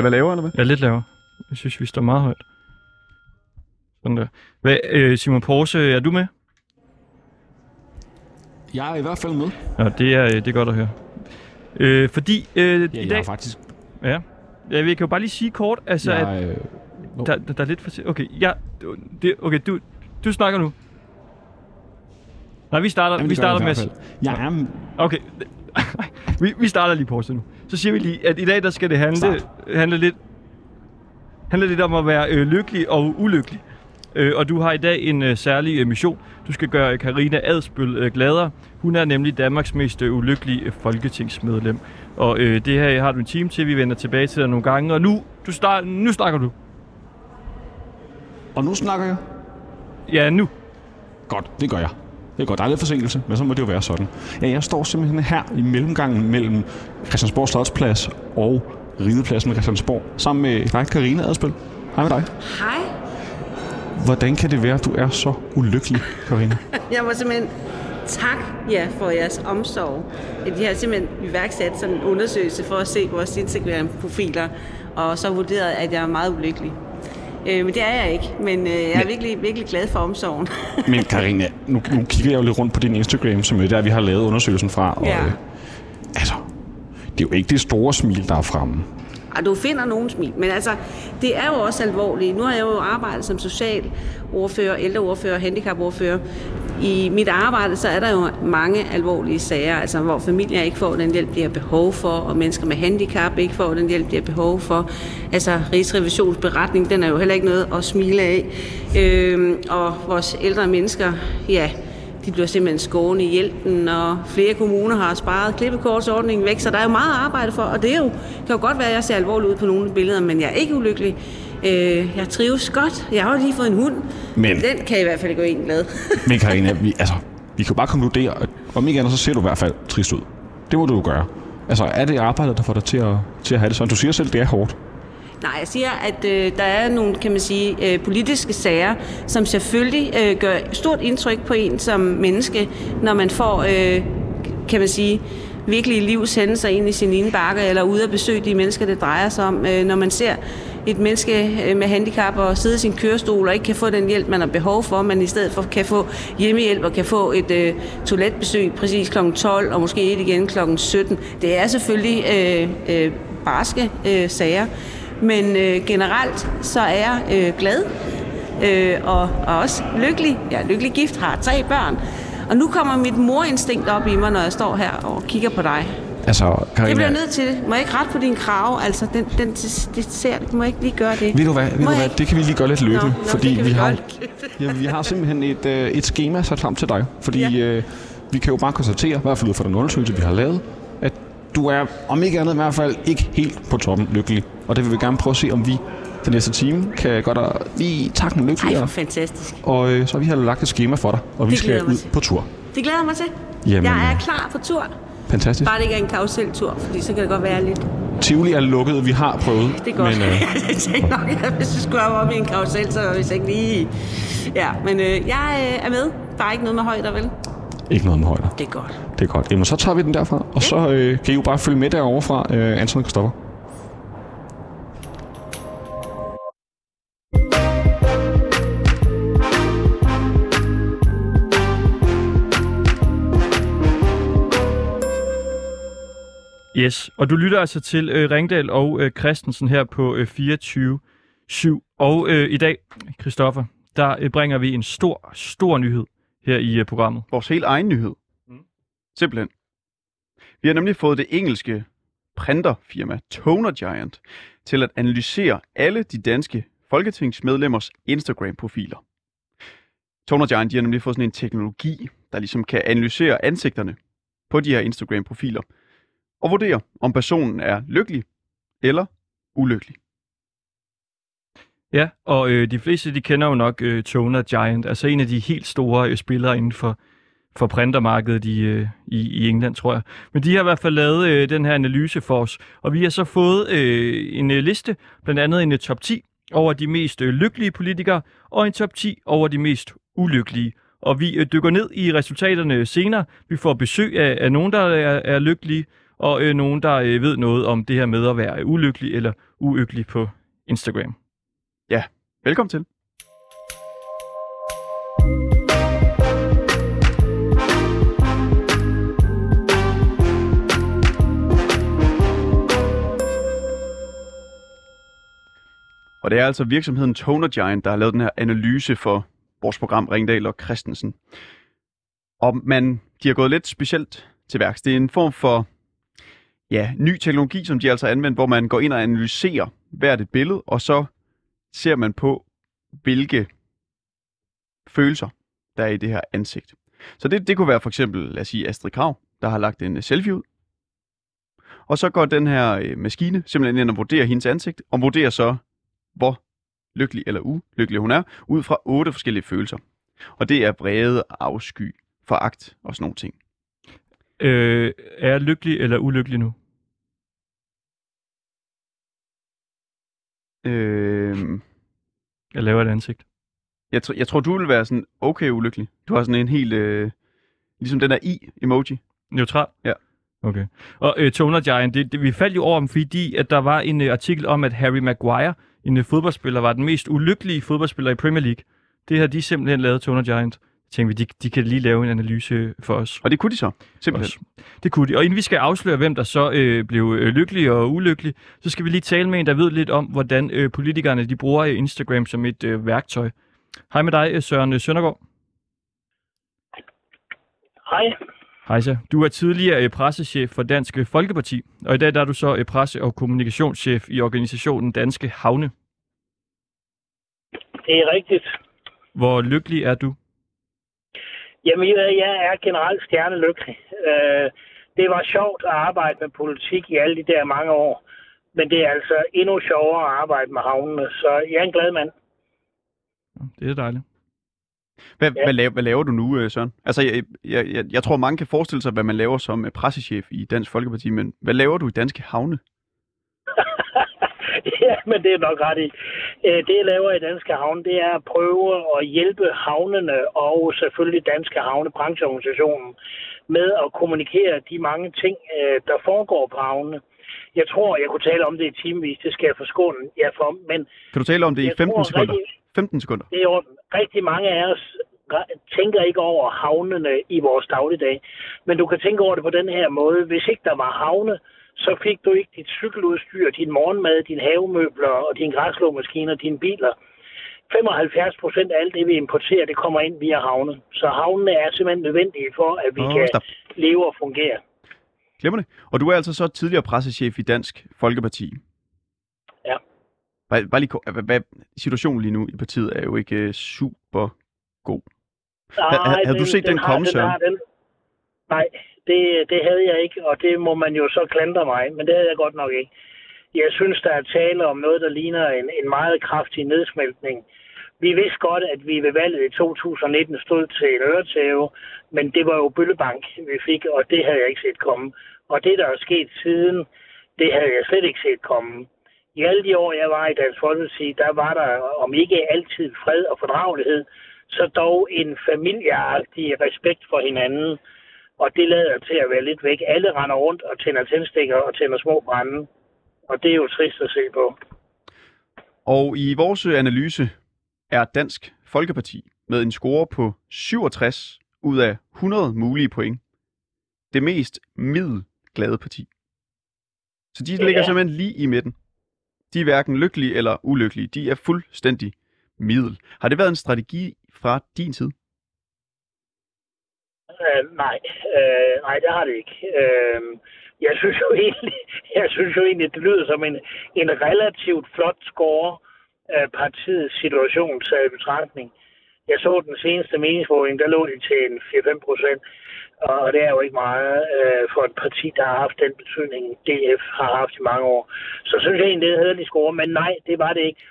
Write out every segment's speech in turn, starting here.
Skal det være lavere, eller hvad? Ja, lidt lavere. Jeg synes, vi står meget højt. Sådan der. Hvad, øh, Simon Porse, er du med? Jeg er i hvert fald med. Ja, det er, øh, det er godt at høre. Øh, fordi øh, Ja, i jeg dag... er faktisk... Ja. Jeg kan jo bare lige sige kort, altså, at Jeg, øh, der, der, der er lidt for... Okay, ja, det, okay du, du snakker nu. Nej, vi starter, jamen, vi jeg starter med... Jeg er... Okay, vi, vi starter lige på nu. Så siger vi lige, at i dag der skal det handle, Start. handle lidt handle lidt om at være øh, lykkelig og ulykkelig. Øh, og du har i dag en øh, særlig øh, mission. Du skal gøre Karina Adspøl øh, gladere. Hun er nemlig Danmarks mest øh, ulykkelige øh, folketingsmedlem. Og øh, det her har du en time til. Vi vender tilbage til dig nogle gange. Og nu, du start, nu snakker du. Og nu snakker jeg. Ja, nu. Godt, det gør jeg. Det godt. Der er lidt forsinkelse, men så må det jo være sådan. Ja, jeg står simpelthen her i mellemgangen mellem Christiansborg Slotsplads og Ridepladsen ved Christiansborg, sammen med dig, Karina Adspil. Hej med dig. Hej. Hvordan kan det være, at du er så ulykkelig, Karina? Jeg må simpelthen tak jer for jeres omsorg. At I har simpelthen iværksat sådan en undersøgelse for at se vores Instagram-profiler, og så vurderet, at jeg er meget ulykkelig. Øh, men det er jeg ikke, men øh, jeg er virkelig, virkelig glad for omsorgen. Men Karina, nu, nu kigger jeg jo lidt rundt på din Instagram, som er der, vi har lavet undersøgelsen fra. Og, Ja. øh, altså, det er jo ikke det store smil, der er fremme. Og du finder nogen smil, men altså, det er jo også alvorligt. Nu har jeg jo arbejdet som socialordfører, ældreordfører, handicapordfører. I mit arbejde, så er der jo mange alvorlige sager, altså hvor familier ikke får den hjælp, de har behov for, og mennesker med handicap ikke får den hjælp, de har behov for. Altså, Rigsrevisionsberetning, den er jo heller ikke noget at smile af. Øhm, og vores ældre mennesker, ja, de bliver simpelthen skårende i hjælpen, og flere kommuner har sparet klippekortsordningen væk, så der er jo meget arbejde for, og det er jo, kan jo godt være, at jeg ser alvorligt ud på nogle billeder, men jeg er ikke ulykkelig. Øh, jeg trives godt. Jeg har jo lige fået en hund. Men- Den kan i hvert fald gå en glad. Men Karina, vi, altså, vi kan jo bare konkludere, at om ikke andet, så ser du i hvert fald trist ud. Det må du jo gøre. Altså, er det arbejdet, der får dig til at, til at have det sådan? Du siger selv, det er hårdt. Nej, jeg siger, at øh, der er nogle, kan man sige, øh, politiske sager, som selvfølgelig øh, gør stort indtryk på en som menneske, når man får, øh, kan man sige, virkelige livshændelser ind i sin indbakke, eller ude at besøge de mennesker, det drejer sig om. Øh, når man ser et menneske øh, med handicap og sidde i sin kørestol og ikke kan få den hjælp, man har behov for, men i stedet for kan få hjemmehjælp og kan få et øh, toiletbesøg præcis kl. 12 og måske et igen kl. 17. Det er selvfølgelig øh, øh, barske øh, sager, men øh, generelt så er jeg øh, glad øh, og, og også lykkelig. Jeg er lykkelig gift, har tre børn. Og nu kommer mit morinstinkt op i mig, når jeg står her og kigger på dig. Altså, Det bliver Karina, jeg nødt til. Må jeg ikke ret på din krav? Altså, den, den, det ser, må jeg ikke lige gøre det? ved du hvad, ved du hvad, det kan vi lige gøre lidt løbende, Nå, nå, fordi det vi, vi har, godt. ja, vi har simpelthen et, øh, et schema sat frem til dig, fordi Ja. øh, vi kan jo bare konstatere, i hvert fald ud fra den undersøgelse, vi har lavet, at du er, om ikke andet i hvert fald, ikke helt på toppen lykkelig. Og det vil vi gerne prøve at se, om vi den næste time kan gøre dig lige takken Ej, lykkeligere. hvor fantastisk. Og øh, så vi har lagt et schema for dig, og vi Det skal jeg mig ud til. på tur. Det glæder mig til. Jamen, jeg er øh, klar på tur. Fantastisk. Bare det ikke er en karuseltur, fordi så kan det godt være lidt. Tivoli er lukket, vi har prøvet. Det er godt. Men, øh, jeg tænkte nok, at hvis du skulle op i en karusel, så hvis jeg ikke lige... Ja, men øh, jeg øh, er med. Der er ikke noget med højder, vel? ikke noget med højder. Det er godt. Det er godt. Jamen, så tager vi den derfra, og så øh, kan I jo bare følge med derovre fra øh, Anton og Christoffer. Yes, og du lytter altså til øh, Ringdal og øh, Christensen her på øh, 24-7. Og øh, i dag, Christoffer, der øh, bringer vi en stor, stor nyhed her i øh, programmet. Vores helt egen nyhed. Mm. Simpelthen. Vi har nemlig fået det engelske printerfirma Toner Giant til at analysere alle de danske folketingsmedlemmers Instagram-profiler. Toner Giant de har nemlig fået sådan en teknologi, der ligesom kan analysere ansigterne på de her Instagram-profiler og vurdere, om personen er lykkelig eller ulykkelig. Ja, og øh, de fleste de kender jo nok øh, Toner Giant, altså en af de helt store øh, spillere inden for, for printermarkedet i, øh, i, i England, tror jeg. Men de har i hvert fald lavet øh, den her analyse for os, og vi har så fået øh, en øh, liste, blandt andet en øh, top 10 over de mest øh, lykkelige politikere, og en top 10 over de mest ulykkelige. Og vi øh, dykker ned i resultaterne senere. Vi får besøg af, af nogen, der er, er lykkelige, og øh, nogen, der øh, ved noget om det her med at være ulykkelig eller ulykkelig på Instagram. Ja, Velkommen til. Og det er altså virksomheden Toner Giant, der har lavet den her analyse for vores program Ringdal og Christensen. Og man, de har gået lidt specielt til værks. Det er en form for ja, ny teknologi, som de altså har anvendt, hvor man går ind og analyserer hvert et billede, og så ser man på, hvilke følelser, der er i det her ansigt. Så det, det kunne være for eksempel, lad os sige, Astrid Krav, der har lagt en øh, selfie ud. Og så går den her øh, maskine simpelthen ind og vurderer hendes ansigt, og vurderer så, hvor lykkelig eller ulykkelig hun er, ud fra otte forskellige følelser. Og det er vrede, afsky, foragt og sådan nogle ting. Øh, er jeg lykkelig eller ulykkelig nu? Øh, Jeg laver et ansigt. jeg, tr- jeg tror, du vil være sådan okay ulykkelig. Du har sådan en helt, øh, ligesom den der i-emoji. Neutral? Ja. Okay. Og øh, Toner Giant, det, det, vi faldt jo over dem, fordi at der var en øh, artikel om, at Harry Maguire, en øh, fodboldspiller, var den mest ulykkelige fodboldspiller i Premier League. Det har de simpelthen lavet, Toner Giant. Tænkte vi, de, de kan lige lave en analyse for os. Og det kunne de så, simpelthen. Det kunne de. Og inden vi skal afsløre, hvem der så øh, blev øh, lykkelig og ulykkelig, så skal vi lige tale med en, der ved lidt om, hvordan øh, politikerne de bruger øh, Instagram som et øh, værktøj. Hej med dig, øh, Søren Søndergaard. Hej. Hejsa. Du er tidligere øh, pressechef for Dansk Folkeparti, og i dag der er du så øh, presse- og kommunikationschef i organisationen Danske Havne. Det er rigtigt. Hvor lykkelig er du? Jamen, jeg jeg er generelt stjernelykkelig. Øh, det var sjovt at arbejde med politik i alle de der mange år. Men det er altså endnu sjovere at arbejde med havnene, så jeg er en glad mand. Det er dejligt. Hvad, Ja. hvad, laver, hvad laver du nu, øh, Søren? Altså, jeg, jeg, jeg, jeg tror, mange kan forestille sig, hvad man laver som øh, pressechef i Dansk Folkeparti, men hvad laver du i Danske Havne? Ja, men det er nok ret i. Øh, Det, jeg laver i Danske Havne, det er at prøve at hjælpe havnene og selvfølgelig Danske Havne, brancheorganisationen, med at kommunikere de mange ting, øh, der foregår på havnene. Jeg tror, jeg kunne tale om det i timevis, det skal jeg forskåne jer for, men Kan du tale om det i jeg 15 tror sekunder? rigtig- 15 sekunder. Det er jo rigtig mange af os tænker ikke over havnene i vores dagligdag. Men du kan tænke over det på den her måde. Hvis ikke der var havne, så fik du ikke dit cykeludstyr, din morgenmad, dine havemøbler og dine græslåmaskiner, dine biler. 75 procent af alt det, vi importerer, det kommer ind via havne. Så havnene er simpelthen nødvendige for, at vi Åh, kan stop. leve og fungere. Glemmer det. Og du er altså så tidligere pressechef i Dansk Folkeparti. Ja. Bare, bare lige, hvad, situationen lige nu i partiet er jo ikke øh, super god. Nej, havde du set den har- komme, Søren? den. Nej, det, det havde jeg ikke, og det må man jo så klandre mig, men det havde jeg godt nok ikke. Jeg synes, der er tale om noget, der ligner en, en meget kraftig nedsmeltning. Vi vidste godt, at vi ved valget i 2019 stod til en øretæve, men det var jo bøllebank, vi fik, og det havde jeg ikke set komme. Og det, der er sket siden, det havde jeg slet ikke set komme. I alle de år, jeg var i Dansk Folkeparti, der var der, om ikke altid fred og fordragelighed, så dog en familieagtig respekt for hinanden. Og det lader til at være lidt væk. Alle render rundt og tænder tændstikker og tænder små brænde. Og det er jo trist at se på. Og i vores analyse er Dansk Folkeparti med en score på 67 ud af 100 mulige point det mest middelglade parti. Så de Ja. ligger simpelthen lige i midten. De er hverken lykkelige eller ulykkelige. De er fuldstændig middel. Har det været en strategi fra din side? Øh, nej, øh, nej, det har det ikke. Øh, jeg synes jo egentlig, jeg synes jo egentlig, det lyder som en, en relativt flot score af partiets situation taget i betragtning. Jeg så den seneste meningsmåling, der lå de til en 4-5 procent, og det er jo ikke meget øh, for et parti, der har haft den betydning, DF har haft i mange år. Så synes jeg egentlig, det er hederlig score, men nej, det var det ikke.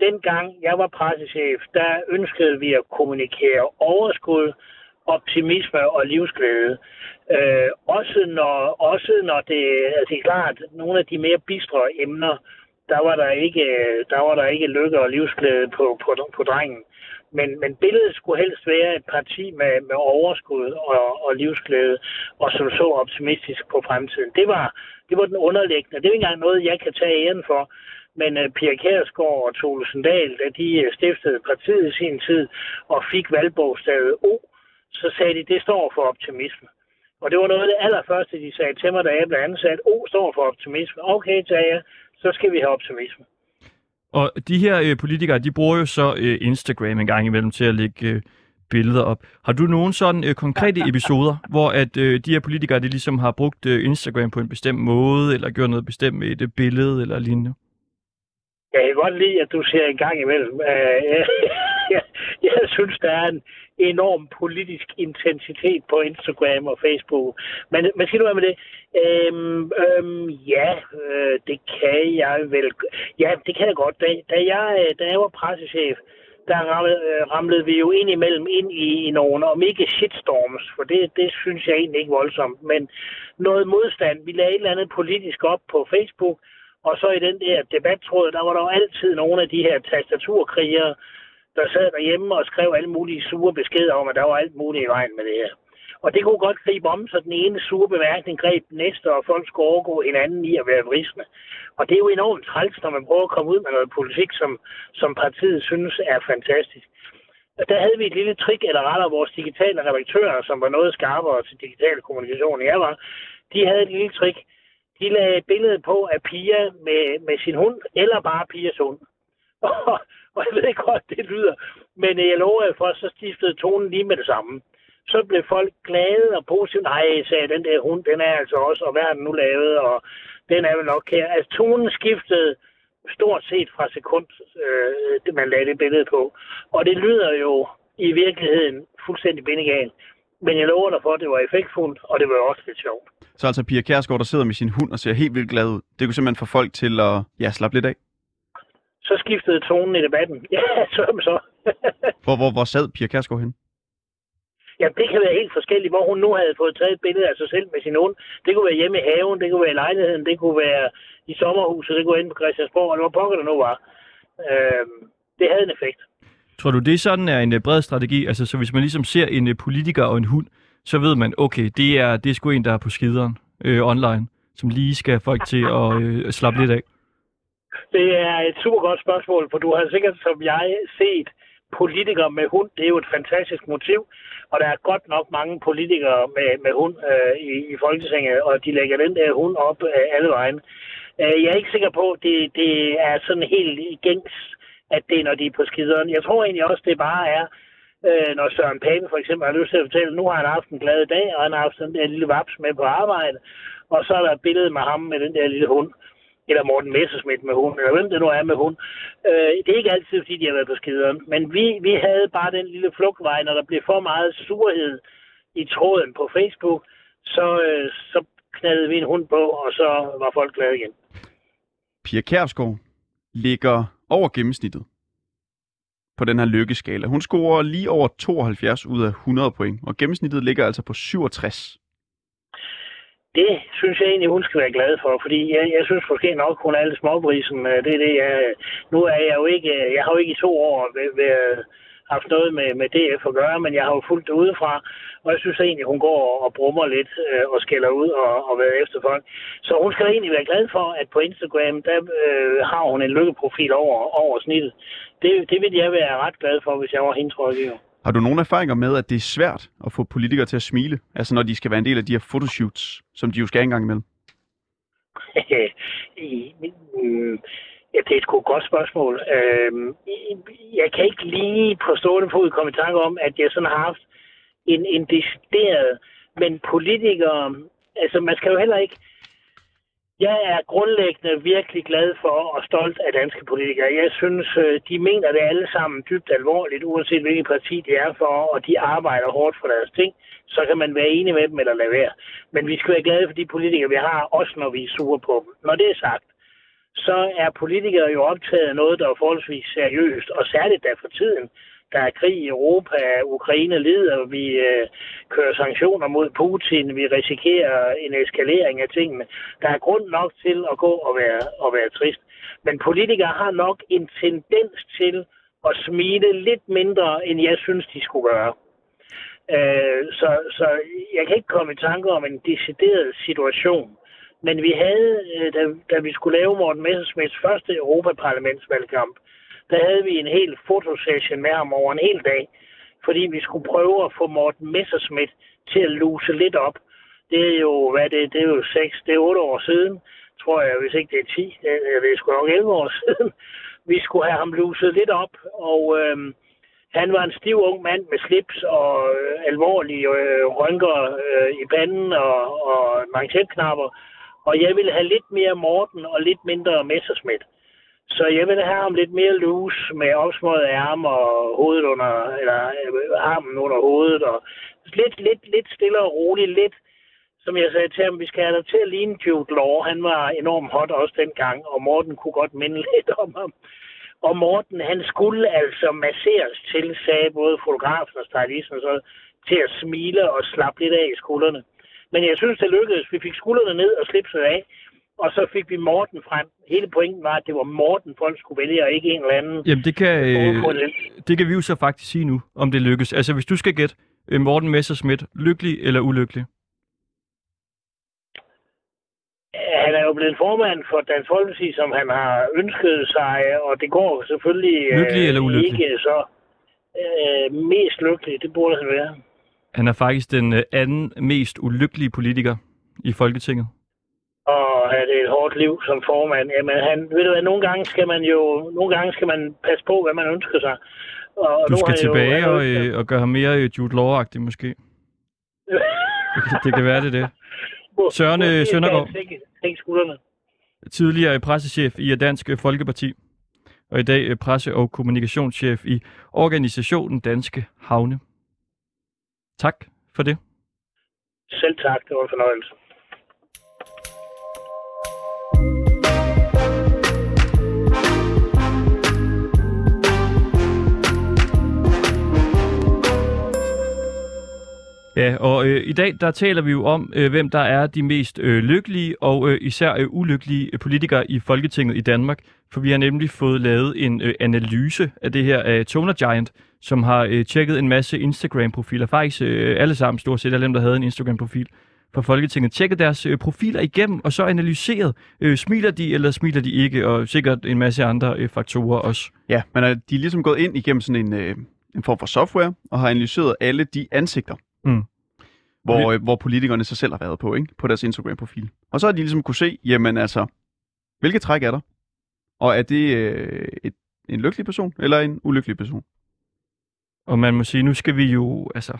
Dengang jeg var pressechef, der ønskede vi at kommunikere overskud, optimisme og livsglæde. Øh, også når, også når det, altså det er klart, nogle af de mere bistre emner, der var der ikke, der var der ikke lykke og livsglæde på, på, på drengen. Men, men billedet skulle helst være et parti med, med overskud og, og livsglæde, og som så optimistisk på fremtiden. Det var, det var den underliggende. Det er ikke engang noget, jeg kan tage æren for. Men uh, Pia Kærsgaard og Tole Dahl, da de uh, stiftede partiet i sin tid og fik valgbogstavet O, så sagde de, det står for optimisme. Og det var noget af det allerførste, de sagde til mig, da jeg blev ansat. O står for optimisme. Okay, sagde jeg, så skal vi have optimisme. Og de her øh, politikere, de bruger jo så øh, Instagram en gang imellem til at lægge øh, billeder op. Har du nogen sådan øh, konkrete episoder, hvor at øh, de her politikere, de ligesom har brugt øh, Instagram på en bestemt måde, eller gjort noget bestemt med et billede eller lignende? Jeg kan godt lide, at du siger en gang imellem. Jeg, jeg, jeg synes, der er en enorm politisk intensitet på Instagram og Facebook. Men, men skal du være med det? Øhm, øhm, ja, øh, det kan jeg vel. Ja, det kan jeg godt. Da, da, jeg, øh, da jeg var pressechef, der ramlede, øh, ramlede vi jo ind imellem ind i, i nogle, om ikke shitstorms, for det, det synes jeg egentlig ikke voldsomt, men noget modstand. Vi lagde et eller andet politisk op på Facebook, og så i den der debattråd, der var der jo altid nogle af de her tastaturkrigere, der sad derhjemme og skrev alle mulige sure beskeder om, at der var alt muligt i vejen med det her. Og det kunne godt gribe om, så den ene sure bemærkning greb den næste, og folk skulle overgå hinanden i at være vrisne. Og det er jo enormt træls, når man prøver at komme ud med noget politik, som, som partiet synes er fantastisk. Og der havde vi et lille trick, eller rettere vores digitale redaktører, som var noget skarpere til digital kommunikation, jeg var. De havde et lille trick de lagde et billede på af Pia med, med sin hund, eller bare Pias hund. Og, og jeg ved ikke godt, det lyder, men øh, jeg lover for, så stiftede tonen lige med det samme. Så blev folk glade og positive. Nej, sagde den der hund, den er altså også, og hvad er den nu lavet, og den er vel nok her. Altså tonen skiftede stort set fra sekund, øh, man lagde det billede på. Og det lyder jo i virkeligheden fuldstændig bindegalt. Men jeg lover dig for, at det var effektfuldt, og det var også lidt sjovt. Så altså Pia Kærsgaard, der sidder med sin hund og ser helt vildt glad ud. Det kunne simpelthen få folk til at ja, slappe lidt af. Så skiftede tonen i debatten. Ja, så så. hvor, hvor, hvor sad Pia Kærsgaard hen? Ja, det kan være helt forskelligt, hvor hun nu havde fået taget et billede af sig selv med sin hund. Det kunne være hjemme i haven, det kunne være i lejligheden, det kunne være i sommerhuset, det kunne være inde på Christiansborg, eller hvor pokker det nu var. Øh, det havde en effekt. Tror du, det sådan er en øh, bred strategi? Altså, så hvis man ligesom ser en øh, politiker og en hund, så ved man, okay, det er, det er sgu en, der er på skideren øh, online, som lige skal have folk til at øh, slappe lidt af. Det er et super godt spørgsmål, for du har sikkert, som jeg, set politikere med hund. Det er jo et fantastisk motiv, og der er godt nok mange politikere med, med hund øh, i, i Folketinget, og de lægger den der hund op øh, alle vejen. Øh, jeg er ikke sikker på, at det, det er sådan helt gængs, at det er, når de er på skideren. Jeg tror egentlig også, det bare er, øh, når Søren Pape for eksempel har lyst til at fortælle, nu har han haft en glad dag, og han har haft sådan en lille vaps med på arbejde, og så er der et billede med ham med den der lille hund, eller Morten Messersmith med hund, eller hvem det nu er med hun. Øh, det er ikke altid, fordi de har været på skideren, men vi, vi havde bare den lille flugtvej, når der blev for meget surhed i tråden på Facebook, så, øh, så knaldede vi en hund på, og så var folk glade igen. Pia Kærsgaard ligger over gennemsnittet på den her lykkeskala. Hun scorer lige over 72 ud af 100 point, og gennemsnittet ligger altså på 67. Det synes jeg egentlig, hun skal være glad for, fordi jeg, jeg synes måske nok, hun er lidt småbrisen. Øh, det er det, jeg, nu er jeg jo ikke, øh, jeg har jo ikke i to år været, haft noget med, med DF at gøre, men jeg har jo fulgt det udefra, og jeg synes egentlig, hun går og brummer lidt øh, og skælder ud og, og været efter folk. Så hun skal egentlig være glad for, at på Instagram, der øh, har hun en lykkeprofil over, over snittet. Det, det ville jeg være ret glad for, hvis jeg var hendes rådgiver. Har du nogle erfaringer med, at det er svært at få politikere til at smile? Altså når de skal være en del af de her fotoshoots, som de jo skal engang imellem? Øh, ja, det er et godt spørgsmål. Øh, jeg kan ikke lige på stående fod komme i tanke om, at jeg sådan har haft en, en decideret, men politikere, altså man skal jo heller ikke, jeg er grundlæggende virkelig glad for og stolt af danske politikere. Jeg synes, øh, de mener det alle sammen dybt alvorligt, uanset hvilket parti de er for, og de arbejder hårdt for deres ting. Så kan man være enig med dem eller lade være. Men vi skal være glade for de politikere, vi har, også når vi er sure på dem. Når det er sagt, så er politikere jo optaget af noget, der er forholdsvis seriøst, og særligt der for tiden. Der er krig i Europa, Ukraine lider, vi øh, kører sanktioner mod Putin, vi risikerer en eskalering af tingene. Der er grund nok til at gå og være, og være trist. Men politikere har nok en tendens til at smile lidt mindre, end jeg synes, de skulle gøre. Øh, så, så jeg kan ikke komme i tanke om en decideret situation. Men vi havde, øh, da, da vi skulle lave Morten Messersmiths første Europaparlamentsvalgkamp, der havde vi en hel fotosession med ham over en hel dag, fordi vi skulle prøve at få Morten Messersmith til at luse lidt op. Det er jo, hvad det, det er jo 6, det er 8 år siden, tror jeg, hvis ikke det er 10, det, det er sgu nok 11 år siden. Vi skulle have ham luset lidt op, og øh, han var en stiv ung mand med slips og øh, alvorlige øh, rynker øh, i panden og, og manchetknapper. Og jeg ville have lidt mere Morten og lidt mindre Messersmith. Så jeg vil have ham lidt mere loose med opsmøget ærm og hovedet under, eller øh, armen under hovedet. Og lidt, lidt, lidt stille og roligt, lidt som jeg sagde til ham, vi skal have dig til at ligne Jude Law. Han var enormt hot også dengang, og Morten kunne godt minde lidt om ham. Og Morten, han skulle altså masseres til, sagde både fotografen og stylisten, så, til at smile og slappe lidt af i skuldrene. Men jeg synes, det lykkedes. Vi fik skuldrene ned og slipset af, og så fik vi Morten frem. Hele pointen var, at det var Morten, folk skulle vælge, og ikke en eller anden. Jamen, det kan, øh, det kan vi jo så faktisk sige nu, om det lykkes. Altså, hvis du skal gætte, øh, Morten Messersmith, lykkelig eller ulykkelig? Han er jo blevet formand for Dansk Folkeparti, som han har ønsket sig, og det går selvfølgelig Lykkelig øh, eller ulykkelig? ikke så øh, mest lykkelig. Det burde han være. Han er faktisk den øh, anden mest ulykkelige politiker i Folketinget. Og have det et hårdt liv som formand. Jamen, han, ved du hvad, nogle gange skal man jo, nogle gange skal man passe på, hvad man ønsker sig. Og Du skal jo- tilbage han og, øh, og gøre ham mere øh, Jude Law-agtig måske. Det kan, det kan være, det det. Søren, øh, Søndergaard. sænke skuldrene. Tidligere pressechef i Dansk Folkeparti, og i dag øh, presse- og kommunikationschef i organisationen Danske Havne. Tak for det. Selv tak, det var en fornøjelse. Ja, og øh, i dag der taler vi jo om, øh, hvem der er de mest øh, lykkelige og øh, især øh, ulykkelige øh, politikere i Folketinget i Danmark. For vi har nemlig fået lavet en øh, analyse af det her af Toner Giant, som har øh, tjekket en masse Instagram-profiler. Faktisk øh, alle sammen, stort set alle dem, der havde en Instagram-profil for Folketinget, tjekket deres øh, profiler igennem og så analyseret, øh, smiler de eller smiler de ikke, og sikkert en masse andre øh, faktorer også. Ja, men øh, de er ligesom gået ind igennem sådan en, øh, en form for software, og har analyseret alle de ansigter, Mm. hvor, øh, hvor politikerne sig selv har været på, ikke? på deres Instagram-profil. Og så har de ligesom kunne se, jamen altså, hvilke træk er der? Og er det øh, et, en lykkelig person, eller en ulykkelig person? Og man må sige, nu skal vi jo, altså,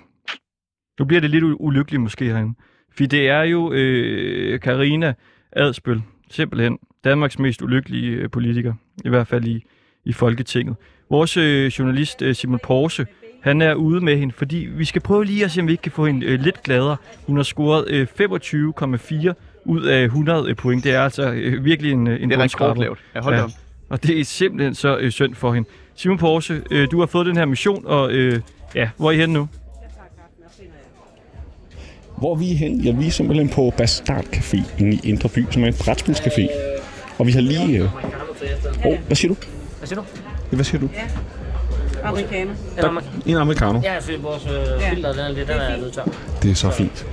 nu bliver det lidt ulykkeligt måske herinde. For det er jo øh, Karina Adspøl, simpelthen Danmarks mest ulykkelige øh, politiker, i hvert fald i, i Folketinget. Vores øh, journalist øh, Simon Porse, han er ude med hende, fordi vi skal prøve lige at se, om vi ikke kan få hende øh, lidt gladere. Hun har scoret øh, 25,4 ud af 100 point. Det er altså øh, virkelig en, øh, en Det er rekordlavt. Ja, hold Ja. ja. op. Og det er simpelthen så øh, synd for hende. Simon Porse, øh, du har fået den her mission, og øh, ja, hvor er I henne nu? Hvor er vi hen? Ja, vi er simpelthen på Bastard Café inde i Indre By, som er en brætspilscafé. Og vi har lige... Øh... Oh, hvad siger du? Hvad siger du? Ja, Hvad siger du? Amerikaner. En americano. Ja, for vores øh, filter, den er lidt, den er blevet tør. Det er så fint.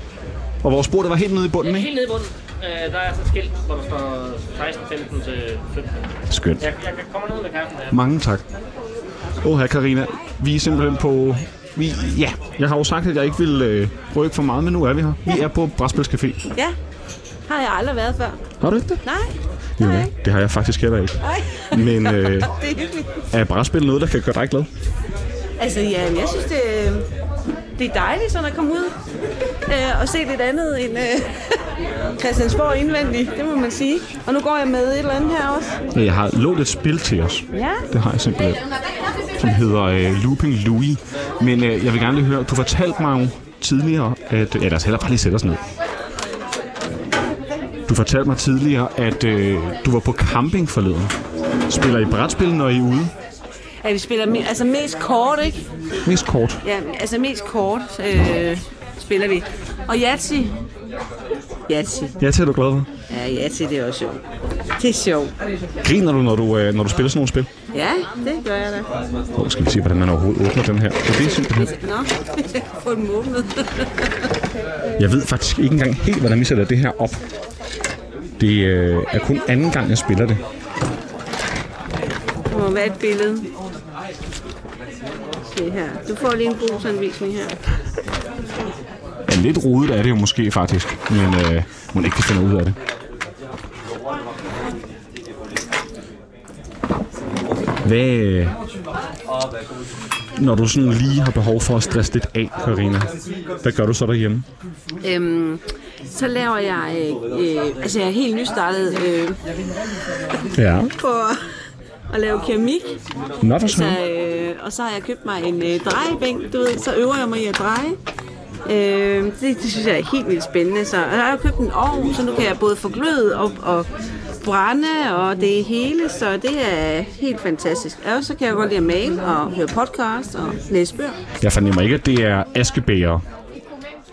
Og vores bord, der var helt nede i bunden, ikke? Helt nede i bunden, øh, der er sådan et skilt, hvor der står 16, 15 til 17. Skønt. Jeg, jeg kommer ned med kaffen her. Mange tak. Åh, her Karina. Vi er simpelthen på... Vi, ja, jeg har jo sagt, at jeg ikke vil øh, rykke for meget, men nu er vi her. Vi er på Brætspils Café. Ja, har jeg aldrig været før. Har du ikke det? Nej, Jo, nej. det har jeg faktisk heller ikke. Nej, Men øh, det er er brætspil noget, der kan gøre dig glad? Altså, ja, jeg synes, det, det er dejligt sådan at komme ud øh, og se lidt andet end øh, Christiansborg indvendigt, det må man sige. Og nu går jeg med et eller andet her også. Jeg har lånt et spil til os. Ja, Det har jeg simpelthen. Som hedder øh, Looping Louis. Men øh, jeg vil gerne lige høre, du fortalte mig jo tidligere, at... Ja, lad os hellere bare lige sætte os ned. Du fortalte mig tidligere, at øh, du var på camping forleden. Spiller I brætspil, når I er ude? ja vi spiller me- altså mest kort, ikke? Mest kort. Ja, altså mest kort øh, spiller vi. Og Yatzy. Yatzy. Det er du glad for. Ja, Yatzy, det er også sjovt. Det er sjovt. Griner du, når du, øh, når du spiller sådan nogle spil? Ja, det gør jeg da. Hvor skal vi se, hvordan man overhovedet åbner den her? Det er simpelthen. Nå, få den åbnet. Jeg ved faktisk ikke engang helt, hvordan vi sætter det her op. Det øh, er kun anden gang, jeg spiller det. Der må være et billede. Se her. Du får lige en brugsanvisning her. Ja, lidt rodet er det jo måske faktisk, men øh, må ikke kan finde ud af det. Hvad, øh, når du sådan lige har behov for at stresse lidt af, Karina, hvad gør du så derhjemme? Øhm, så laver jeg, øh, øh, altså jeg er helt nystartet øh, Ja. på at lave keramik. Nå for Så, sådan. øh, og så har jeg købt mig en øh, drejebænk, du ved, så øver jeg mig i at dreje. Øh, det, det synes jeg er helt vildt spændende. Så jeg har købt en ovn, så nu kan jeg både få glød og, og brænde og det hele, så det er helt fantastisk. Og så kan jeg godt lide at male og høre podcast og læse bøger. Jeg fornemmer ikke, at det er askebæger,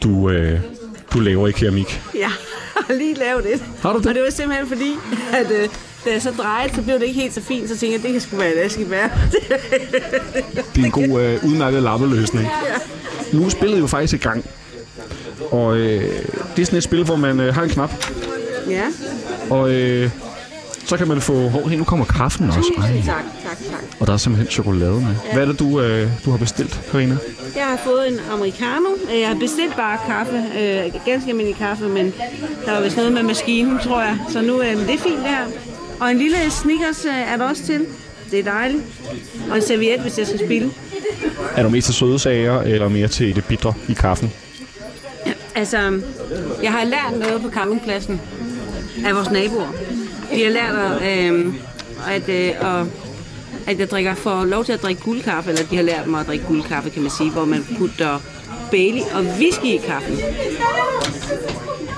du, øh, du laver i keramik. Ja, har lige lavet det. Har du det? Og det var simpelthen fordi, at øh, da jeg så drejede, så blev det ikke helt så fint, så tænkte jeg, det kan sgu være et askebær. Det er en god, øh, udmærket lappeløsning. Nu er spillet jo faktisk i gang. Og øh, det er sådan et spil, hvor man øh, har en knap, ja, og øh, så kan man få... Hov, hey, nu kommer kaffen også. Ej. tak, tak, tak. Og der er simpelthen chokolade med. Hvad er det, du, øh, du har bestilt, Karina? Jeg har fået en americano. Jeg har bestilt bare kaffe, øh, ganske almindelig kaffe, men der var vist noget med maskinen, tror jeg. Så nu øh, det er fint det her. Og en lille Snickers øh, er der også til. Det er dejligt. Og en serviet, hvis jeg skal spille. Er du mest til søde sager, eller mere til det bitre i kaffen? Altså, jeg har lært noget på campingpladsen af vores naboer. De har lært, at, øh, at, øh, at, at jeg drikker, får lov til at drikke guldkaffe, eller de har lært mig at drikke guldkaffe, kan man sige, hvor man putter Bailey og whisky i kaffen.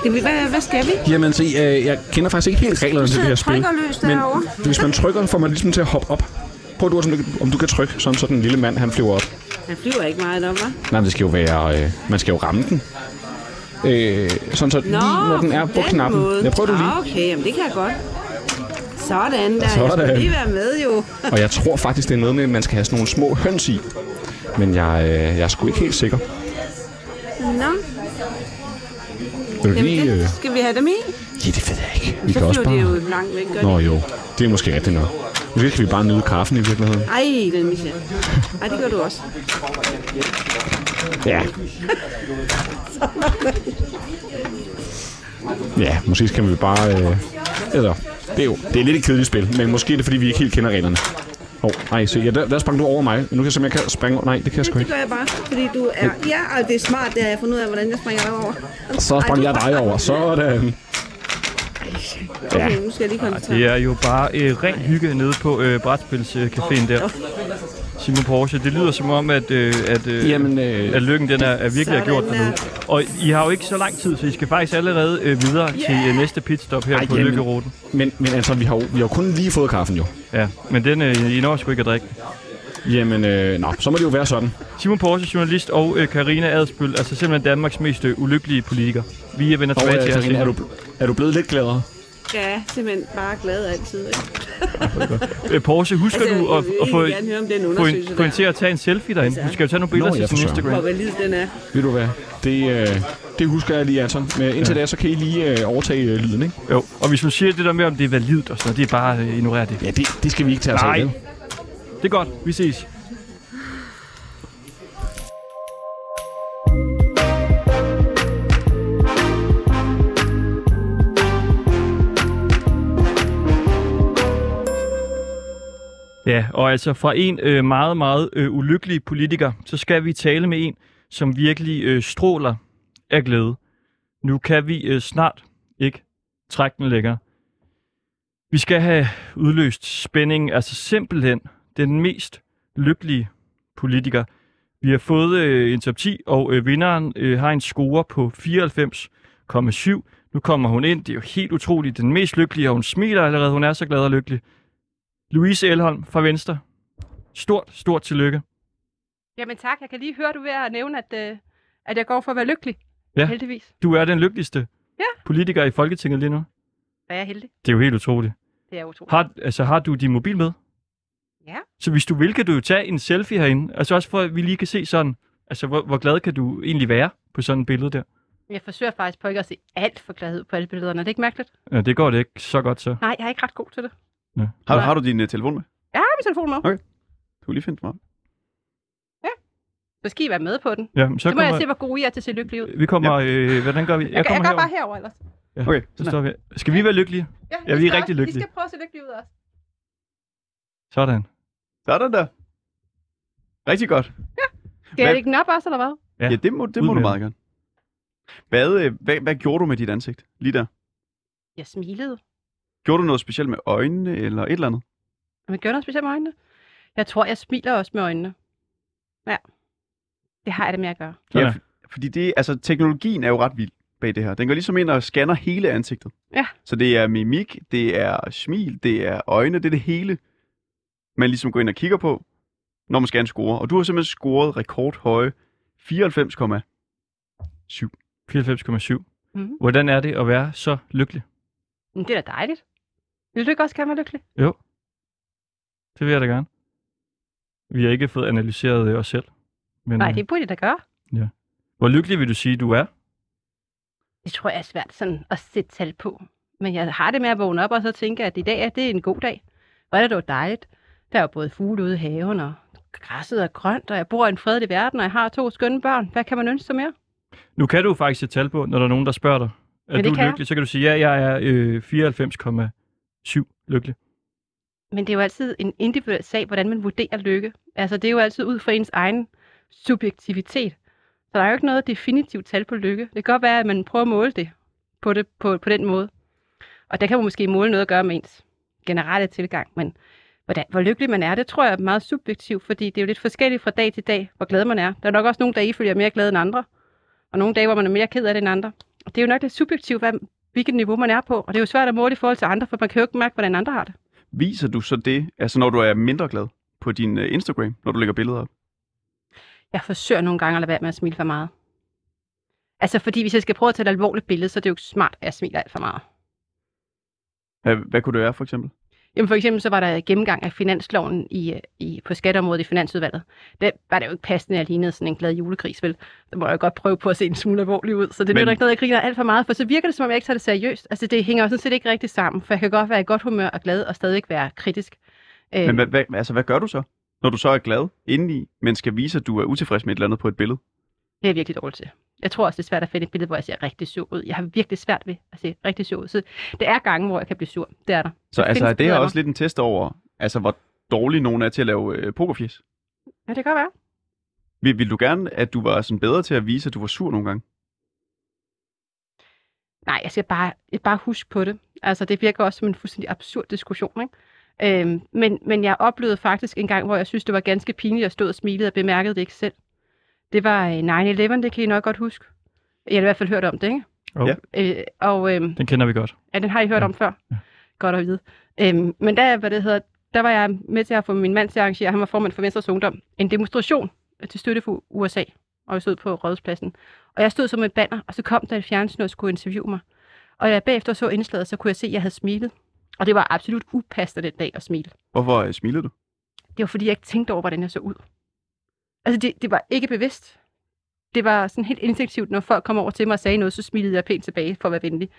Det, hvad, hvad skal vi? Jamen, se, øh, jeg kender faktisk ikke helt reglerne til det her spil. Men hvis man trykker, får man ligesom til at hoppe op. Prøv du, om du, kan trykke, sådan så den lille mand, han flyver op. Han flyver ikke meget op, hva'? Nej, men det skal jo være... Øh, man skal jo ramme den. Øh, sådan så lige når den er på knappen. Måde. Jeg prøver du lige. Ah, okay, jamen det kan jeg godt. Sådan der. Sådan. Jeg lige være med, jo. Og jeg tror faktisk, det er noget med, at man skal have sådan nogle små høns i. Men jeg, øh, jeg er sgu ikke helt sikker. Nå, Vil jamen. Øh... det, skal vi have dem i? Ja, det ved jeg ikke. Vi Så kan også bare... de jo langt væk, gør Nå jo, det er måske rigtigt nok. Nu kan vi bare nyde kaffen i virkeligheden. Ej, den misser. Ej, det gør du også. Ja. Ja, måske skal vi bare... Øh... Eller, det er jo det er lidt et kedeligt spil, men måske er det, fordi vi ikke helt kender reglerne. Åh, oh, nej, se, ja, der, der sprang du over mig. Nu kan jeg jeg kan springe over. Nej, det kan jeg sgu Det ikke. gør jeg bare, fordi du er... Ja, og det er smart, det har jeg fundet ud af, hvordan jeg springer over. Så sprang jeg dig over. Sådan. Ja, Okay, nu skal jeg lige koncentrere. Det er jo bare øh, ren hygge nede på øh, brætspilscaféen der. Simon Porsche, det lyder som om, at, øh, at, øh, Jamen, øh, at lykken den er, er virkelig har gjort Sådan dernede. Og I har jo ikke så lang tid, så I skal faktisk allerede øh, videre til øh, næste pitstop her Ej, på jamen. Lykkeruten. men, men altså, vi har, jo, vi har jo kun lige fået kaffen jo. Ja, men den øh, I når sgu ikke at drikke. Jamen, øh, nå, så må det jo være sådan. Simon Porsche, journalist, og øh, Karina Adspøl, altså simpelthen Danmarks mest øh, ulykkelige politiker. Vi vender Og tilbage øh, til jer Karina, er, du, er du blevet lidt gladere? Ja, simpelthen bare glad altid. ikke? Øh, Porsche, husker Altså, du at, at få, gerne høre om den få, undersøgelse en, få en der. til at tage en selfie derinde? Du skal jo tage nogle billeder Nå, til sin. Instagram. Hvor valid den er. Ved du hvad? Det, øh, det husker jeg lige, Anton. Men indtil ja. da, så kan I lige øh, overtage øh, lyden, ikke? Jo, og hvis man siger det der med, om det er validt og sådan noget, det er bare øh, ignorere det. Ja, det, det skal vi ikke tage os af. Nej. Det er godt, vi ses. Ja, og altså fra en øh, meget, meget øh, ulykkelig politiker, så skal vi tale med en, som virkelig øh, stråler af glæde. Nu kan vi øh, snart ikke trække den længere. Vi skal have udløst spændingen, altså simpelthen den mest lykkelige politiker. Vi har fået øh, en top 10, og øh, vinderen øh, har en score på 94,7. Nu kommer hun ind, det er jo helt utroligt. Den mest lykkelige, og hun smiler allerede, hun er så glad og lykkelig. Louise Elholm fra Venstre. Stort, stort tillykke. Jamen tak, jeg kan lige høre, du er ved at nævne, at, øh, at jeg går for at være lykkelig. Ja. Heldigvis. Du er den lykkeligste Ja. politiker i Folketinget lige nu. Er jeg heldig? Det er jo helt utroligt. Det er utroligt. Har, altså, har du din mobil med? Ja. Så hvis du vil, kan du jo tage en selfie herinde. Altså også for, at vi lige kan se sådan, altså hvor, hvor glad kan du egentlig være på sådan et billede der? Jeg forsøger faktisk på ikke at se alt for glad ud på alle billederne. Er det ikke mærkeligt? Ja, det går det ikke så godt så. Nej, jeg er ikke ret god til det. Har, Nej. har du din uh, telefon med? Jeg har min telefon med. Okay. Du kan lige finde den frem. Så skal I være med på den. Ja, men så Så må jeg kommer, se, hvor gode I er til at se lykkelige ud. vi kommer, øh, hvordan gør vi? Jeg, jeg, jeg kommer går bare herover. ellers. Ja, Okay, så står vi. Skal vi være lykkelige? Ja, Ja, vi er rigtig også- lykkelige. I skal prøve at se lykkelige ud også. Sådan. Sådan der. Rigtig godt. Skal jeg lægge den op også, eller hvad? Ja. Ja, ja det må, det må du meget gerne. Hvad, øh, hvad, hvad gjorde du med dit ansigt lige der? Jeg smilede. Gjorde du noget specielt med øjnene eller et eller andet? Men gør noget specielt med øjnene? Jeg tror, jeg smiler også med øjnene. Ja. Det har jeg det med at gøre. Ja, er. fordi det, altså, teknologien er jo ret vild bag det her. Den går ligesom ind og scanner hele ansigtet. Ja. Så det er mimik, det er smil, det er øjne, det er det hele, man ligesom går ind og kigger på, når man skal en score. Og du har simpelthen scoret rekordhøje 94,7. 94,7. Mhm. Hvordan er det at være så lykkelig? Men det er da dejligt. Vil du ikke også gerne være lykkelig? Det vil jeg da gerne. Vi har ikke fået analyseret øh, os selv. Men, Nej, øh, det burde I da gøre. Hvor lykkelig vil du sige, du er? Det tror jeg er svært sådan at sætte tal på. Men jeg har det med at vågne op og så tænke, at i dag er det en god dag. Hvor er det dog dejligt. Der er jo både fugle ude i haven, og græsset er grønt, og jeg bor i en fredelig verden, og jeg har to skønne børn. Hvad kan man ønske sig mere? Nu kan du jo faktisk sætte tal på, når der er nogen, der spørger dig. Er det du kan jeg. lykkelig? Så kan du sige, ja, jeg er øh, syv lykkelig. Men det er jo altid en individuel sag, hvordan man vurderer lykke. Altså, det er jo altid ud fra ens egen subjektivitet. Så der er jo ikke noget definitivt tal på lykke. Det kan godt være, at man prøver at måle det på, det, på, på den måde. Og der kan man måske måle noget at gøre med ens generelle tilgang. Men hvordan, hvor lykkelig man er, det tror jeg er meget subjektivt, fordi det er jo lidt forskelligt fra dag til dag, hvor glad man er. Der er nok også nogle dage, I føler mere glad end andre. Og nogle dage, hvor man er mere ked af det end andre. Og det er jo nok lidt subjektivt, hvad, hvilket niveau man er på. Og det er jo svært at måle i forhold til andre, for man kan jo ikke mærke, hvordan andre har det. Viser du så det, altså når du er mindre glad på din uh, Instagram, når du lægger billeder op? Jeg forsøger nogle gange at lade være med at smile for meget. Altså, fordi hvis jeg skal prøve at tage et alvorligt billede, så er det jo ikke smart, at jeg smiler alt for meget. Hvad, hvad kunne det være for eksempel? Jamen for eksempel så var der gennemgang af finansloven i, i, på skatteområdet i Finansudvalget. Det var det jo ikke passende, at jeg lignede sådan en glad julegris, vel? Så må jeg godt prøve på at se en smule alvorlig ud. Så det Men- Men... ikke noget, jeg griner alt for meget, for så virker det, som om jeg ikke tager det seriøst. Altså det hænger jo sådan set ikke rigtig sammen, for jeg kan godt være i godt humør og glad og stadig være kritisk. Øh, Men hvad, hvad, altså, hvad gør du så, når du så er glad indeni, men skal vise, at du er utilfreds med et eller andet på et billede? Det er jeg virkelig dårligt til. Jeg tror også, det er svært at finde et billede, hvor jeg ser rigtig sur ud. Jeg har virkelig svært ved at se rigtig sur ud. Så det er gange, hvor jeg kan blive sur. Det er der. Så Der altså, er det af også lidt en test over, altså, hvor dårlig nogen er til at lave øh, pokerfjes? Ja, det kan godt være. Vil, vil du gerne, at du var sådan bedre til at vise, at du var sur nogle gange? Nej, jeg skal bare, jeg bare huske på det. Altså, det virker også som en fuldstændig absurd diskussion, ikke? Øhm, men, men jeg oplevede faktisk en gang, hvor jeg synes, det var ganske pinligt, at stod og smilede og bemærkede det ikke selv. Det var øh, 9-11, det kan I nok godt huske. Jeg har i hvert fald hørt om det, ikke? Jo. Ja. Øh, og øhm, Den kender vi godt. ja, den har I hørt Ja. om før. Ja. Godt at vide. Øhm, men der, hvad det hedder, der var jeg med til at få min mand til at arrangere, han var formand for Venstres Ungdom, en demonstration til støtte for USA, og jeg stod på Rådhuspladsen. Og jeg stod som et banner, og så kom der et fjernsyn og skulle interviewe mig. Og jeg bagefter så indslaget, så kunne jeg se, at jeg havde smilet. Og det var absolut upassende den dag at smile. Hvorfor øh, smilede du? Det var fordi, jeg ikke tænkte over, hvordan jeg så ud. Altså, det, det var ikke bevidst. Det var sådan helt instinktivt, når folk kom over til mig og sagde noget, så smilede jeg pænt tilbage for at være venlig.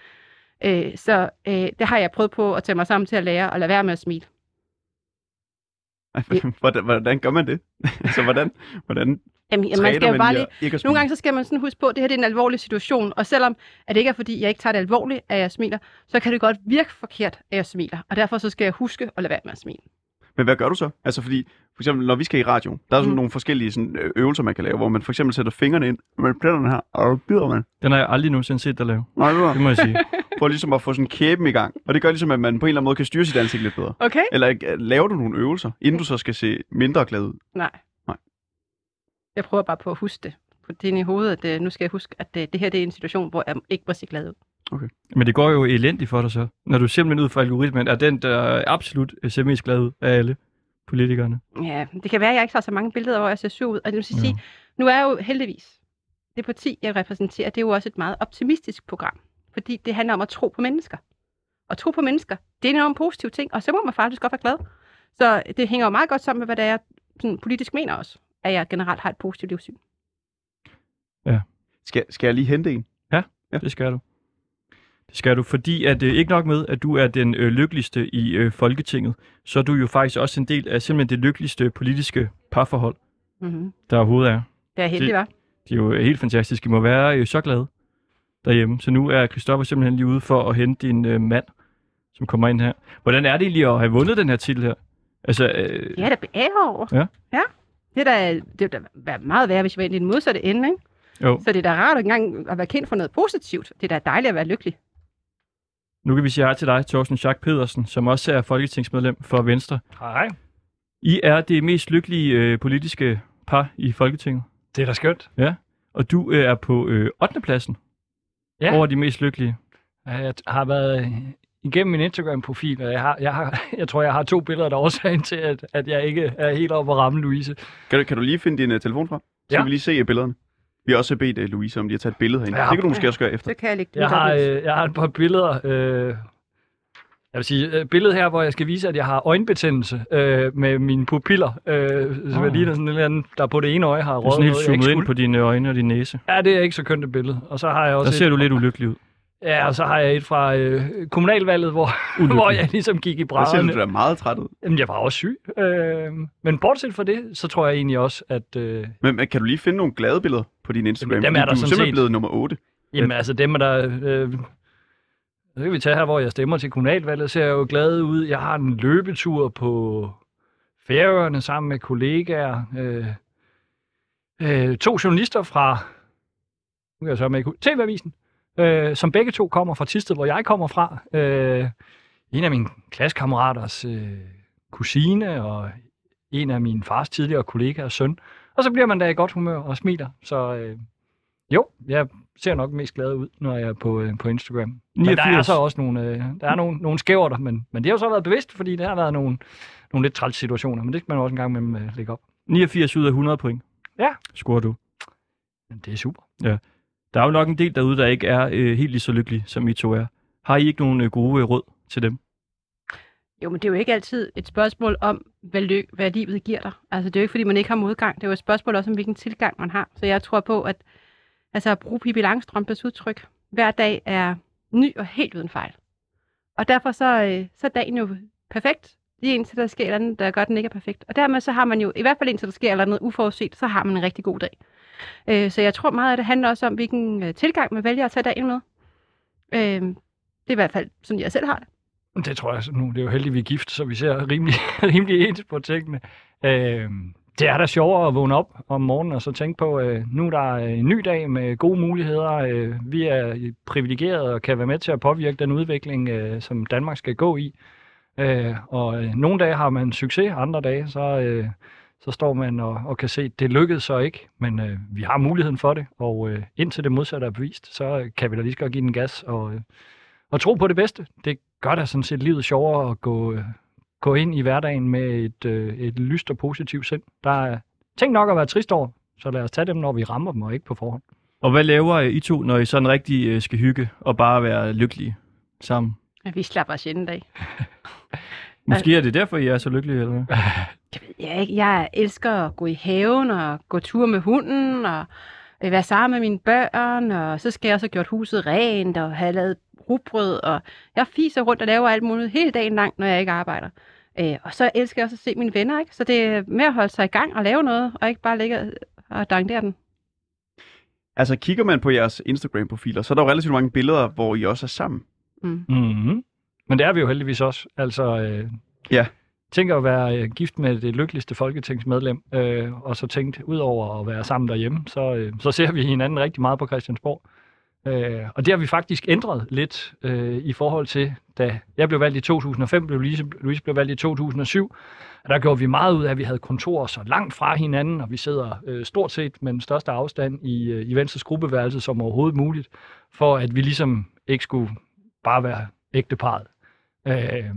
Øh, så øh, det har jeg prøvet på at tage mig sammen til at lære og lade være med at smile. Ej, hvordan, hvordan gør man det? altså, hvordan, hvordan Jamen, man skal jo bare lige... at ikke at Nogle gange så skal man sådan huske på, at det her det er en alvorlig situation, og selvom at det ikke er fordi, jeg ikke tager det alvorligt, at jeg smiler, så kan det godt virke forkert, at jeg smiler. Og derfor så skal jeg huske at lade være med at smile. Men hvad gør du så? Altså fordi, for eksempel når vi skal i radio, der er sådan Mm. nogle forskellige sådan, øh, øvelser, man kan lave, hvor man for eksempel sætter fingrene ind med plætterne her, og bider man. Den har jeg aldrig nogensinde set dig lave. Nej, det var. Det må jeg sige. For ligesom at få sådan kæben i gang. Og det gør ligesom, at man på en eller anden måde kan styre sit ansigt lidt bedre. Okay? Eller øh, laver du nogle øvelser, inden du så skal se mindre glad ud? Nej. Nej. Jeg prøver bare på at huske det. På det inde i hovedet, at øh, nu skal jeg huske, at det, det her det er en situation, hvor jeg ikke må se glad ud. Men det går jo elendigt for dig så. Når du simpelthen ud fra algoritmen er den, der absolut ser mest glad ud af alle politikerne. Ja, det kan være, at jeg ikke tager så mange billeder, hvor jeg ser sur ud. Og det vil sige, Ja. ja. nu er jeg jo heldigvis, det parti, jeg repræsenterer, det er jo også et meget optimistisk program. Fordi det handler om at tro på mennesker. Og tro på mennesker, det er en enormt positiv ting, og så må man faktisk godt være glad. Så det hænger jo meget godt sammen med, hvad det er, jeg sådan politisk mener også, at jeg generelt har et positivt livssyn. Skal, skal jeg lige hente en? Ja. Det skal du. Det skal du, fordi at øh, ikke nok med, at du er den øh, lykkeligste i øh, Folketinget, så er du jo faktisk også en del af simpelthen det lykkeligste politiske parforhold, Mm-hmm. der overhovedet er. Det er heldig, Det- var. Det er jo øh, helt fantastisk. I må være øh, så glade derhjemme. Så nu er Christoffer simpelthen lige ude for at hente din øh, mand, som kommer ind her. Hvordan er det egentlig at have vundet den her titel her? Altså, øh, Det er da beære over. Ja. ja. Det er da, det er da være meget værre, hvis vi var i den modsatte ende, ikke? jo. Så det er da rart engang at være kendt for noget positivt. Det er da dejligt at være lykkelig. Nu kan vi sige hej til dig, Thorsten Schack Pedersen, som også er folketingsmedlem for Venstre. Hej. I er det mest lykkelige øh, politiske par i Folketinget. Det er da skønt. Og du øh, er på øh, 8. pladsen Ja. over de mest lykkelige. Jeg har været igennem min Instagram-profil, og jeg, har, jeg, har, jeg tror, jeg har to billeder, der er årsagen til, at, at jeg ikke er helt oppe at ramme Louise. Kan du, kan du lige finde din uh, telefon frem? Så Ja. vi lige se billederne. Vi har også bedt uh, Louise om lige at tage et billede herinde. Ja. Det kan du måske også gøre efter. Så kan jeg lægge det Jeg har, øh, jeg har et par billeder. Øh, jeg vil sige, øh, billedet her, hvor jeg skal vise, at jeg har øjenbetændelse øh, med mine pupiller. Øh, Ah. oh. ligner sådan en eller anden, der på det ene øje har Du er røget sådan helt noget, jeg ikke zoomet ind på dine øjne og din næse. Ja, det er ikke så kønt et billede. Og så har jeg også Der ser et, du lidt ulykkelig ud. Ja, og så har jeg et fra øh, kommunalvalget, hvor, hvor jeg ligesom gik i Der ser brædderne. du da meget træt ud. Jamen, jeg var også syg. Øh, men bortset fra det, så tror jeg egentlig også, at... Øh, Men, men kan du lige finde nogle glade billeder på din Instagram? Jamen, dem er der du er simpelthen set. blevet nummer 8. jamen, altså dem, er der... Øh, så kan vi tage her, hvor jeg stemmer til kommunalvalget, ser jeg jo glad ud. Jeg har en løbetur på Færøerne sammen med kollegaer. Øh, øh, to journalister fra nu kan jeg så med TV-avisen, øh, som begge to kommer fra Tisted, hvor jeg kommer fra. Øh, en af mine klassekammeraters øh, kusine, og en af min fars tidligere kollegaers søn. Og så bliver man da i godt humør og smiler. Så øh, jo, jeg ser nok mest glad ud, når jeg er på, øh, på Instagram. Men der er 89. så også nogle, øh, der er nogle, nogle skæver der, men, men det har jo så været bevidst, fordi det har været nogle, nogle lidt træls situationer, men det skal man også en gang med øh, lægge op. 89 ud af 100 point. Ja. Scorer du. Men det er super. Der er jo nok en del derude, der ikke er øh, helt lige så lykkelige, som I to er. Har I ikke nogen øh, gode øh, råd til dem? Jo, men det er jo ikke altid et spørgsmål om, hvad, ly- hvad livet giver dig. Altså, det er jo ikke, fordi man ikke har modgang. Det er jo et spørgsmål også om, hvilken tilgang man har. Så jeg tror på, at altså, at bruge Pippi Langstrømpes udtryk, hver dag er ny og helt uden fejl. Og derfor så, øh, så er dagen jo perfekt. Lige indtil der sker et eller andet, der gør, den ikke er perfekt. Og dermed så har man jo, i hvert fald indtil der sker et eller andet uforudset, så har man en rigtig god dag. Øh, så jeg tror meget at det handler også om, hvilken øh, tilgang man vælger at tage dagen med. Øh, det er i hvert fald sådan, jeg selv har det. Det tror jeg så nu. Det er jo heldigt, vi er gift, så vi ser rimelig, rimelig ens på tingene. Øh, det er da sjovere at vågne op om morgenen og så tænke på, øh, nu er der en ny dag med gode muligheder. Øh, vi er privilegerede og kan være med til at påvirke den udvikling, øh, som Danmark skal gå i. Øh, og øh, nogle dage har man succes, andre dage så, øh, så står man og, og kan se, at det lykkedes så ikke, men øh, vi har muligheden for det, og øh, indtil det modsatte er bevist, så øh, kan vi da lige så godt give den gas og, øh, og tro på det bedste. Det gør da sådan set livet sjovere at gå, øh, gå ind i hverdagen med et, øh, et lyst og positivt sind. Der er ting nok at være trist over, så lad os tage dem, når vi rammer dem, og ikke på forhånd. Og hvad laver I to, når I sådan rigtig øh, skal hygge og bare være lykkelige sammen? Ja, Vi slapper os sjældent af. Måske er det derfor, I er så lykkelige, eller hvad? Det ved jeg ikke. Jeg elsker at gå i haven og gå tur med hunden og være sammen med mine børn. Og så skal jeg også have gjort huset rent og have lavet rugbrød. Og jeg fiser rundt og laver alt muligt hele dagen lang, når jeg ikke arbejder. Øh, og så elsker jeg også at se mine venner. Ikke? Så det er med at holde sig i gang og lave noget, og ikke bare ligge og dankere den. Altså, kigger man på jeres Instagram-profiler, så er der jo relativt mange billeder, hvor I også er sammen. Mm. Mm-hmm. Men det er vi jo heldigvis også. Altså, øh, Ja. Tænk at være øh, gift med det lykkeligste folketingsmedlem, øh, og så tænkt, ud over at være sammen derhjemme, så, øh, så ser vi hinanden rigtig meget på Christiansborg. Øh, og det har vi faktisk ændret lidt øh, i forhold til, da jeg blev valgt i 2005, blev Louise, Louise blev valgt i 2007. Og der gjorde vi meget ud af, at vi havde kontorer så langt fra hinanden, og vi sidder øh, stort set med den største afstand i, øh, i Venstres gruppeværelse som overhovedet muligt, for at vi ligesom ikke skulle bare være ægteparet. Øh,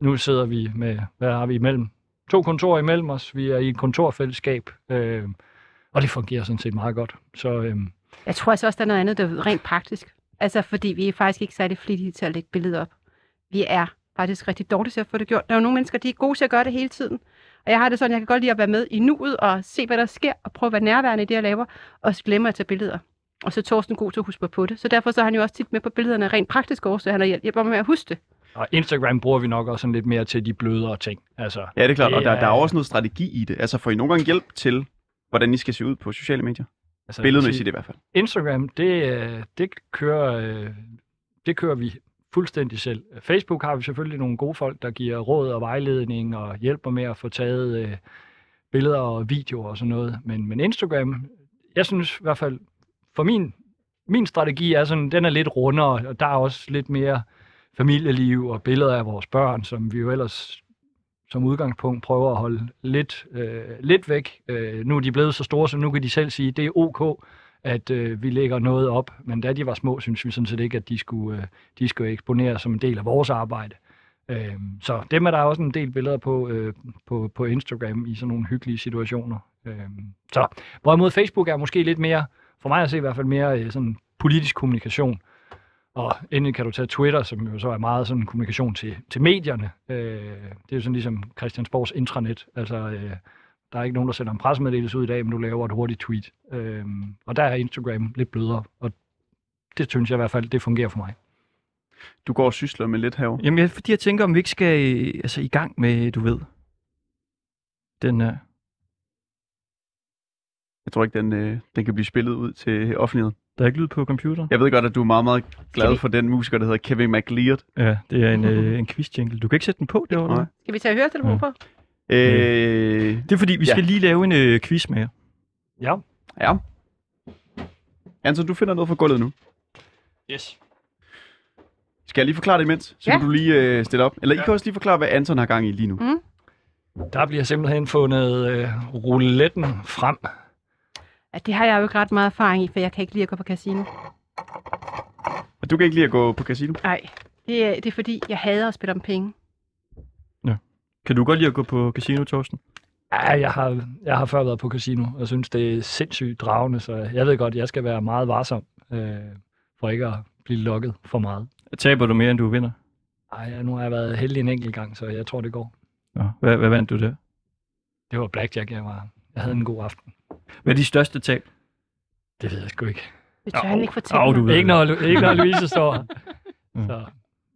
nu sidder vi med, hvad har vi imellem? To kontorer imellem os. Vi er i et kontorfællesskab, øh, og det fungerer sådan set meget godt. Så øh, jeg tror altså også, der er noget andet, der er rent praktisk. Altså, fordi vi er faktisk ikke særlig flittige til at lægge billeder op. Vi er faktisk rigtig dårlige til at få det gjort. Der er jo nogle mennesker, de er gode til at gøre det hele tiden. Og jeg har det sådan, jeg kan godt lide at være med i nuet og se, hvad der sker, og prøve at være nærværende i det, jeg laver, og så glemmer at tage billeder. Og så er Torsten god til at huske på det. Så derfor så er han jo også tit med på billederne rent praktisk årsag. Han har hjælp- hjælper mig med at huske det. Og Instagram bruger vi nok også sådan lidt mere til de blødere ting. Altså, Ja, det er klart, og Det der, er- der er også noget strategi i det. Altså får I nogle gange hjælp til, hvordan I skal se ud på sociale medier? Altså Billedmæssigt i hvert fald. Instagram, det, øh, det, kører, øh, det kører vi fuldstændig selv. Facebook har vi selvfølgelig nogle gode folk, der giver råd og vejledning og hjælper med at få taget øh, billeder og videoer og sådan noget. Men, men Instagram, jeg synes i hvert fald, for min, min strategi er sådan, den er lidt rundere, og der er også lidt mere familieliv og billeder af vores børn, som vi jo ellers som udgangspunkt prøver at holde lidt, øh, lidt væk. Øh, nu er de blevet så store, så nu kan de selv sige, at det er ok, at øh, vi lægger noget op. Men da de var små, synes vi sådan set ikke, at de skulle, øh, de skulle eksponeres som en del af vores arbejde. Øh, så dem er der også en del billeder på, øh, på, på Instagram i sådan nogle hyggelige situationer. Øh, så hvorimod Facebook er måske lidt mere, for mig at se i hvert fald mere øh, sådan politisk kommunikation. Og endelig kan du tage Twitter, som jo så er meget sådan kommunikation til, til medierne. Øh, det er jo sådan ligesom Christiansborgs intranet. Altså, øh, der er ikke nogen, der sender en pressemeddelelse ud i dag, men du laver et hurtigt tweet. Øh, og der er Instagram lidt blødere, og det synes jeg i hvert fald, det fungerer for mig. Du går og sysler med lidt herovre. Jamen, jeg, fordi jeg tænker, om vi ikke skal øh, altså, i gang med, du ved, den uh... Jeg tror ikke, den, øh, den kan blive spillet ud til offentligheden. Der er ikke lyd på computeren? Jeg ved godt, at du er meget, meget glad vi- for den musiker, der hedder Kevin McLeod. Ja, det er en, øh, en quiz-jingle. Du kan ikke sætte den på derovre? Nej. Skal vi tage høretelefonen Ja. på? Øh, Det er fordi, vi Ja. skal lige lave en øh, quiz med jer. Ja, ja. Anton, du finder noget fra gulvet nu. Yes. Skal jeg lige forklare det imens? Så Ja. kan du lige øh, stille op. Eller I kan også lige forklare, hvad Anton har gang i lige nu. Mm. der bliver simpelthen fundet øh, rouletten frem. Ja, det har jeg jo ikke ret meget erfaring i, for jeg kan ikke lide at gå på casino. Og du kan ikke lide at gå på casino? Nej, det er, det er fordi, jeg hader at spille om penge. Kan du godt lide at gå på casino, Torsten? Ja, jeg har, jeg har før været på casino, og synes, det er sindssygt dragende, så jeg ved godt, jeg skal være meget varsom, øh, for ikke at blive lukket for meget. Taber du mere, end du vinder? Ej, nu har jeg været heldig en enkelt gang, så jeg tror, det går. Nå, hvad, hvad vandt du der? Det var blackjack, jeg var. Jeg havde en god aften. Hvad er de største tab? Det ved jeg sgu ikke. Det tør han ikke fortælle au, du ved Ikke når, Lu- ikke når Louise står her. Mm. Så,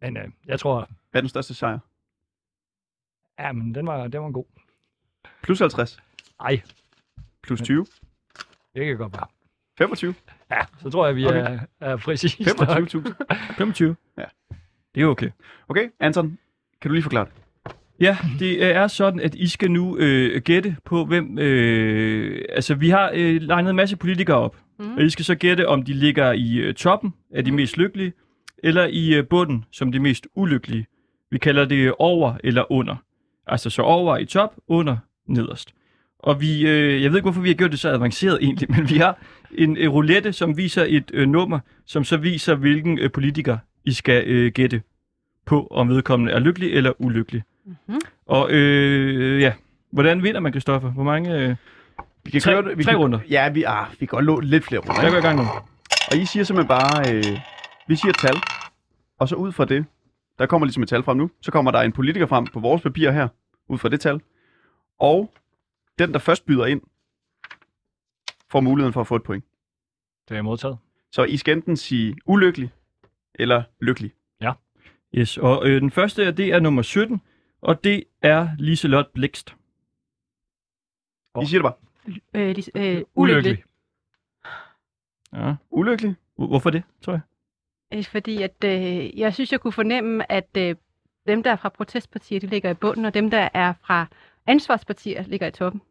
men øh, jeg tror, Hvad er den største sejr? ja, men den var, den var god. Plus 50. Ej, Plus 20. det kan godt være. 25. Ja, så tror jeg, vi Okay. er, er præcis. 25.000. 25? Ja. Det er okay. Okay, Anton, kan du lige forklare det? Ja, det er sådan, at I skal nu øh, gætte på, hvem... Øh, altså, vi har øh, legnet en masse politikere op, Mm. og I skal så gætte, om de ligger i øh, toppen af de mest lykkelige, eller i øh, bunden som de mest ulykkelige. Vi kalder det over eller under. Altså så over i top, under nederst. Og vi, øh, jeg ved ikke, hvorfor vi har gjort det så avanceret egentlig, men vi har en øh, roulette, som viser et øh, nummer, som så viser, hvilken øh, politiker I skal øh, gætte på, om vedkommende er lykkelig eller ulykkelig. Mhm. Og øh, ja, hvordan vinder man, Christoffer? Hvor mange... Øh, Vi kan Tre- køre det. Vi tre kan, runder. Ja, vi, ah, vi kan godt lå lidt flere runder. jeg går i gang nu. Og I siger simpelthen bare, øh, vi siger tal, og så ud fra det, der kommer ligesom et tal frem nu, så kommer der en politiker frem på vores papir her, ud fra det tal, og den, der først byder ind, får muligheden for at få et point. Det er modtaget. Så I skal enten sige ulykkelig eller lykkelig. Yes, og øh, den første, det er nummer 17, og det er Liselot Blikst. I siger det bare. Øh, de, øh, ulykkelig. Ja. Ulykkelig? Hvor- Hvorfor det, tror jeg? Øh, Fordi at, øh, jeg synes, jeg kunne fornemme, at øh, dem, der er fra protestpartier, de ligger i bunden, og dem, der er fra ansvarspartier, ligger i toppen.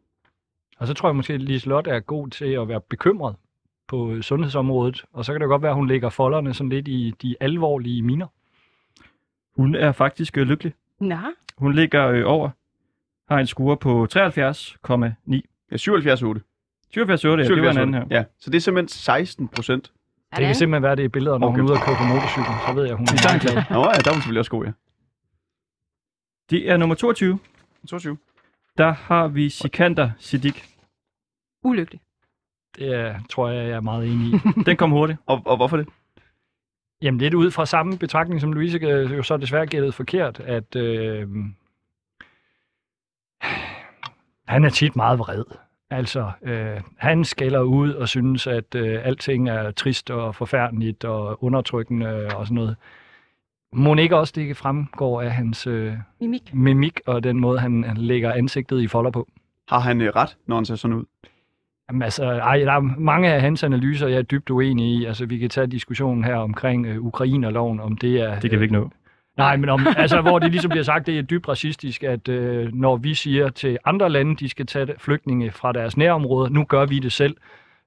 Og så tror jeg måske, at Liselotte er god til at være bekymret på sundhedsområdet. Og så kan det godt være, at hun lægger folderne sådan lidt i de alvorlige miner. Hun er faktisk øh, lykkelig. Nå, Hun ligger øh, over, har en score på 73,9. Ja, 77 8. 77,8, ja, det var en anden her. Ja, så det er simpelthen 16 procent. Det kan simpelthen være, det er billeder, når Okay. hun er ude og køre på motorcykel. Så ved jeg, hun er meget glad. Nå ja, der var hun selvfølgelig også god, ja. Det er nummer 22. 22. Der har vi Sikander Siddiq. ulykkelig. Det er, tror jeg, jeg er meget enig i. Den kom hurtigt. Og, og hvorfor det? Jamen lidt ud fra samme betragtning, som Louise øh, jo så desværre gættede forkert, at øh, han er tit meget vred. Altså, øh, han skælder ud og synes, at øh, alting er trist og forfærdeligt og undertrykkende og sådan noget. Må ikke også det ikke fremgår af hans øh, Mimik. mimik og den måde, han, han lægger ansigtet i folder på? Har han øh, ret, når han ser sådan ud? Jamen, altså, ej, der er mange af hans analyser, jeg er dybt uenig i. Altså, vi kan tage diskussionen her omkring øh, Ukrainerloven, om det er... Det kan vi ikke nå. Nej, men om, altså, hvor det ligesom bliver sagt, det er dybt racistisk, at øh, når vi siger til andre lande, de skal tage flygtninge fra deres nærområder, nu gør vi det selv.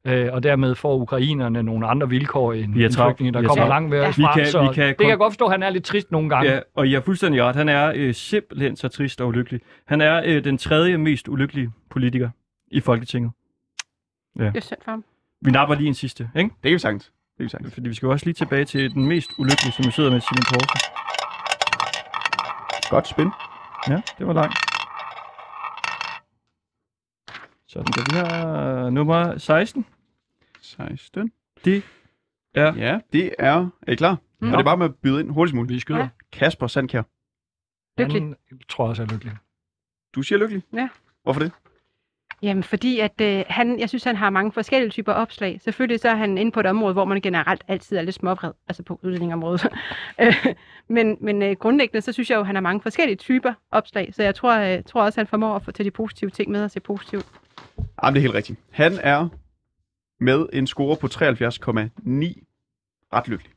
Øh, og dermed får ukrainerne nogle andre vilkår end, er travlt. flygtninge, der er kommer langt væk Ja. fra. Vi kan- så vi kan det kan jeg godt forstå, at han er lidt trist nogle gange. Ja, og I har fuldstændig ret. Han er øh, simpelthen så trist og ulykkelig. Han er øh, den tredje mest ulykkelige politiker i Folketinget. Det er synd for ham. Vi napper lige en sidste, ikke? Det kan vi sagtens. Det kan vi sagtens. Fordi vi skal jo også lige tilbage til den mest ulykkelige, som vi sidder med, Simon Poulsen. Godt spin. Ja, det var langt. Sådan, der vi har nummer 16. 16. Det er Ja, det er... Er I klar? Mm. Og det er bare med at byde ind hurtigst muligt. Vi skyder. Ja. Kasper Sandkær. Lykkelig. Han tror jeg også er lykkelig. Du siger lykkelig? Ja. Hvorfor det? Jamen, fordi at, øh, han, jeg synes, han har mange forskellige typer opslag. Selvfølgelig så er han inde på et område, hvor man generelt altid er lidt småvred, altså på udlændingområdet. Øh, men men øh, grundlæggende, så synes jeg jo, at han har mange forskellige typer opslag, så jeg tror, øh, tror også, at han formår at få til de positive ting med og se positivt. Jamen, det er helt rigtigt. Han er med en score på 73,9 ret lykkelig.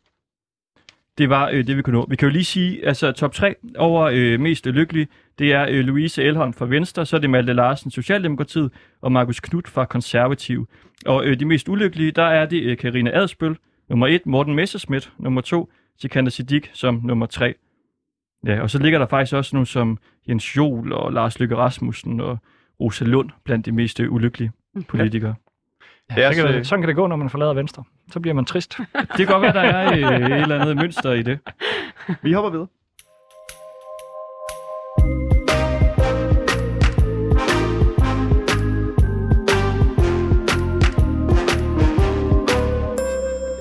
Det var øh, det, vi kunne nå. Vi kan jo lige sige, altså top 3 over øh, mest lykkelige, det er øh, Louise Elholm fra Venstre, så er det Malte Larsen, Socialdemokratiet, og Markus Knudt fra Konservativ. Og øh, de mest ulykkelige, der er det øh, Karina Adspøl, nummer 1, Morten Messerschmidt, nummer 2, Sikander Siddiq som nummer 3. Ja, og så ligger der faktisk også nogle som Jens Jol og Lars Løkke Rasmussen og Rosa Lund blandt de mest øh, ulykkelige politikere. Ja, Deres, så kan det, sådan kan det gå, når man forlader Venstre. Så bliver man trist. Det kan godt være, der er øh, et eller andet mønster i det. Vi hopper videre.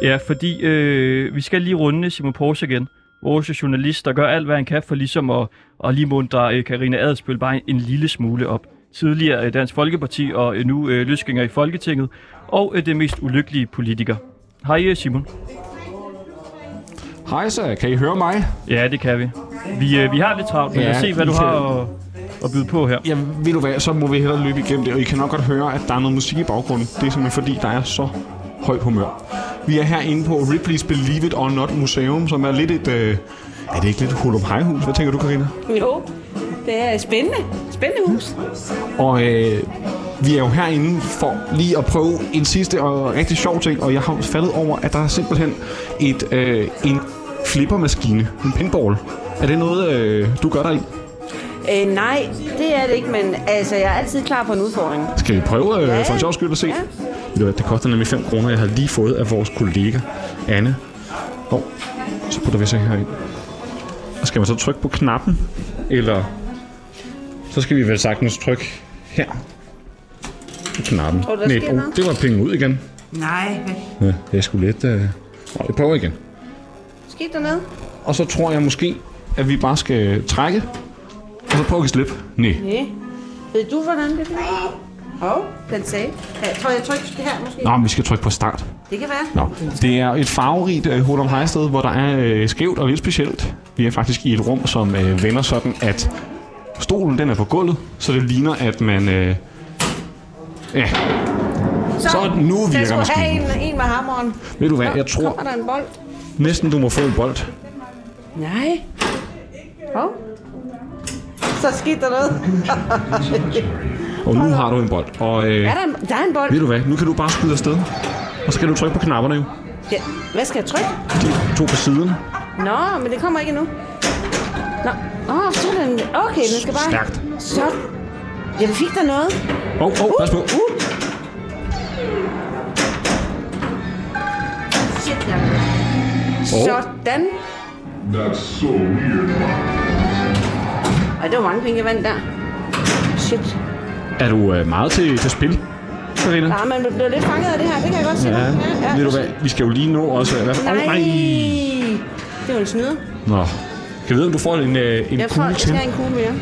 Ja, fordi øh, vi skal lige runde Simon Porsche igen. Vores journalist, der gør alt, hvad han kan for ligesom at, at lige mundre øh, Karina Adspøl bare en, en lille smule op. Tidligere øh, Dansk Folkeparti og øh, nu øh, løsgænger i Folketinget. Og øh, det mest ulykkelige politiker. Hej øh, Simon. Hej så, kan I høre mig? Ja, det kan vi. Vi, øh, vi har lidt travlt, men Ja, lad os se, hvad du kan- har at, at byde på her. Ja, ved du hvad, så må vi hellere løbe igennem det, og I kan nok godt høre, at der er noget musik i baggrunden. Det er simpelthen fordi, der er så højt humør. Vi er herinde på Ripley's Believe It or Not Museum, som er lidt et... Øh, er det ikke lidt et hul hus Hvad tænker du, Karina? Jo, det er spændende. Spændende hus. Og øh, vi er jo herinde for lige at prøve en sidste og rigtig sjov ting, og jeg har faldet over, at der er simpelthen et, øh, en flippermaskine, en pinball. Er det noget, øh, du gør der i? Øh, nej, det er det ikke, men altså, jeg er altid klar på en udfordring. Skal vi prøve øh, Ja. for en sjov skyld at se? Ja. Det koster nemlig 5 kroner, jeg har lige fået af vores kollega Anne. Og så putter vi så herind. Og skal man så trykke på knappen? Eller så skal vi vel sagtens trykke her på knappen. Der Nej, oh, det var penge ud igen. Nej, Ja, det er sgu lidt... Øh... Jeg prøver igen. skete der noget? Og så tror jeg måske, at vi bare skal trække. Og så prøve at give slip. Nej. Nej. Ved du, hvordan det er? Hov, den sagde. Ja, Jeg tror, jeg trykker her måske. Nå, men vi skal trykke på start. Det kan være. Nå, det er et farverigt uh, Hodom High sted, hvor der er øh, skævt og lidt specielt. Vi er faktisk i et rum, som øh, vender sådan, at stolen den er på gulvet, så det ligner, at man... Øh, ja, Så nu jeg virker skulle have maskinen. en, en med hammeren. ved du hvad, jeg Kommer tror der en bold? næsten, du må få en bold. Nej. Hov. Så skete der noget. Og nu har du en bold. Og øh, er der, en, der er en bold. ved du hvad, nu kan du bare skyde afsted. Og så kan du trykke på knapperne jo. Ja. Hvad skal jeg trykke? De to på siderne. Nå, men det kommer ikke endnu. Nå, åh, oh, sådan. Okay, den skal bare... Stærkt. Så. Jeg fik der noget. Åh, oh, oh, pas på. Uh. Shit, jeg... Sådan. That's so weird. Ej, det var mange penge, jeg vandt der. Shit. Er du øh, meget til, til spil, Karina? Nej, man bliver lidt fanget af det her. Det kan jeg godt se. Ja, ved du hvad, vi skal jo lige nå også... Hvad? Nej. Nej. Det er jo en snyder. Nå. Kan vi vide, om du får en, øh, en Jeg, får, kugle jeg til? skal have en kugle mere.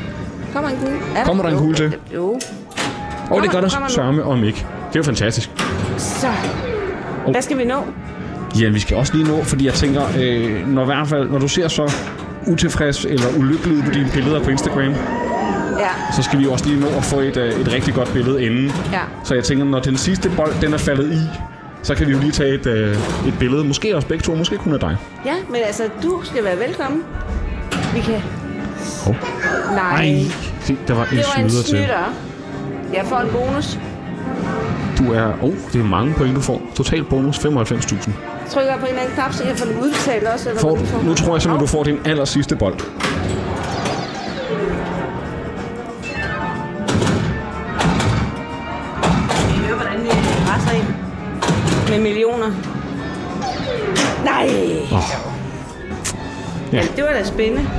Kommer en kugle? Er Kommer der en Jo. kugle til? Jo. Åh, oh, det Kommer- gør der kommer sørme om ikke. Det er jo fantastisk. Så. Hvad skal vi nå? Ja, vi skal også lige nå, fordi jeg tænker, øh, når, i hvert fald, når du ser så utilfreds eller ulykkelig ud på dine billeder på Instagram, Ja, så skal vi jo også lige nå at få et, øh, et rigtig godt billede inden. ja. Så jeg tænker, når den sidste bold den er faldet i, så kan vi jo lige tage et, øh, et billede. Måske også begge to, måske kun af dig. Ja, men altså, du skal være velkommen. Vi kan... Hov. Nej. Ej, se, der var en det var en snyder til. snytter. Jeg får en bonus. Du er... Oh, det er mange point, du får. Total bonus 95.000. Trykker på en eller anden knap, så jeg får dem udbetalt også. Eller Får, du nu tror jeg simpelthen, du får din aller sidste bold. Med millioner. Nej! Åh. Ja. Ja. Det var da spændende.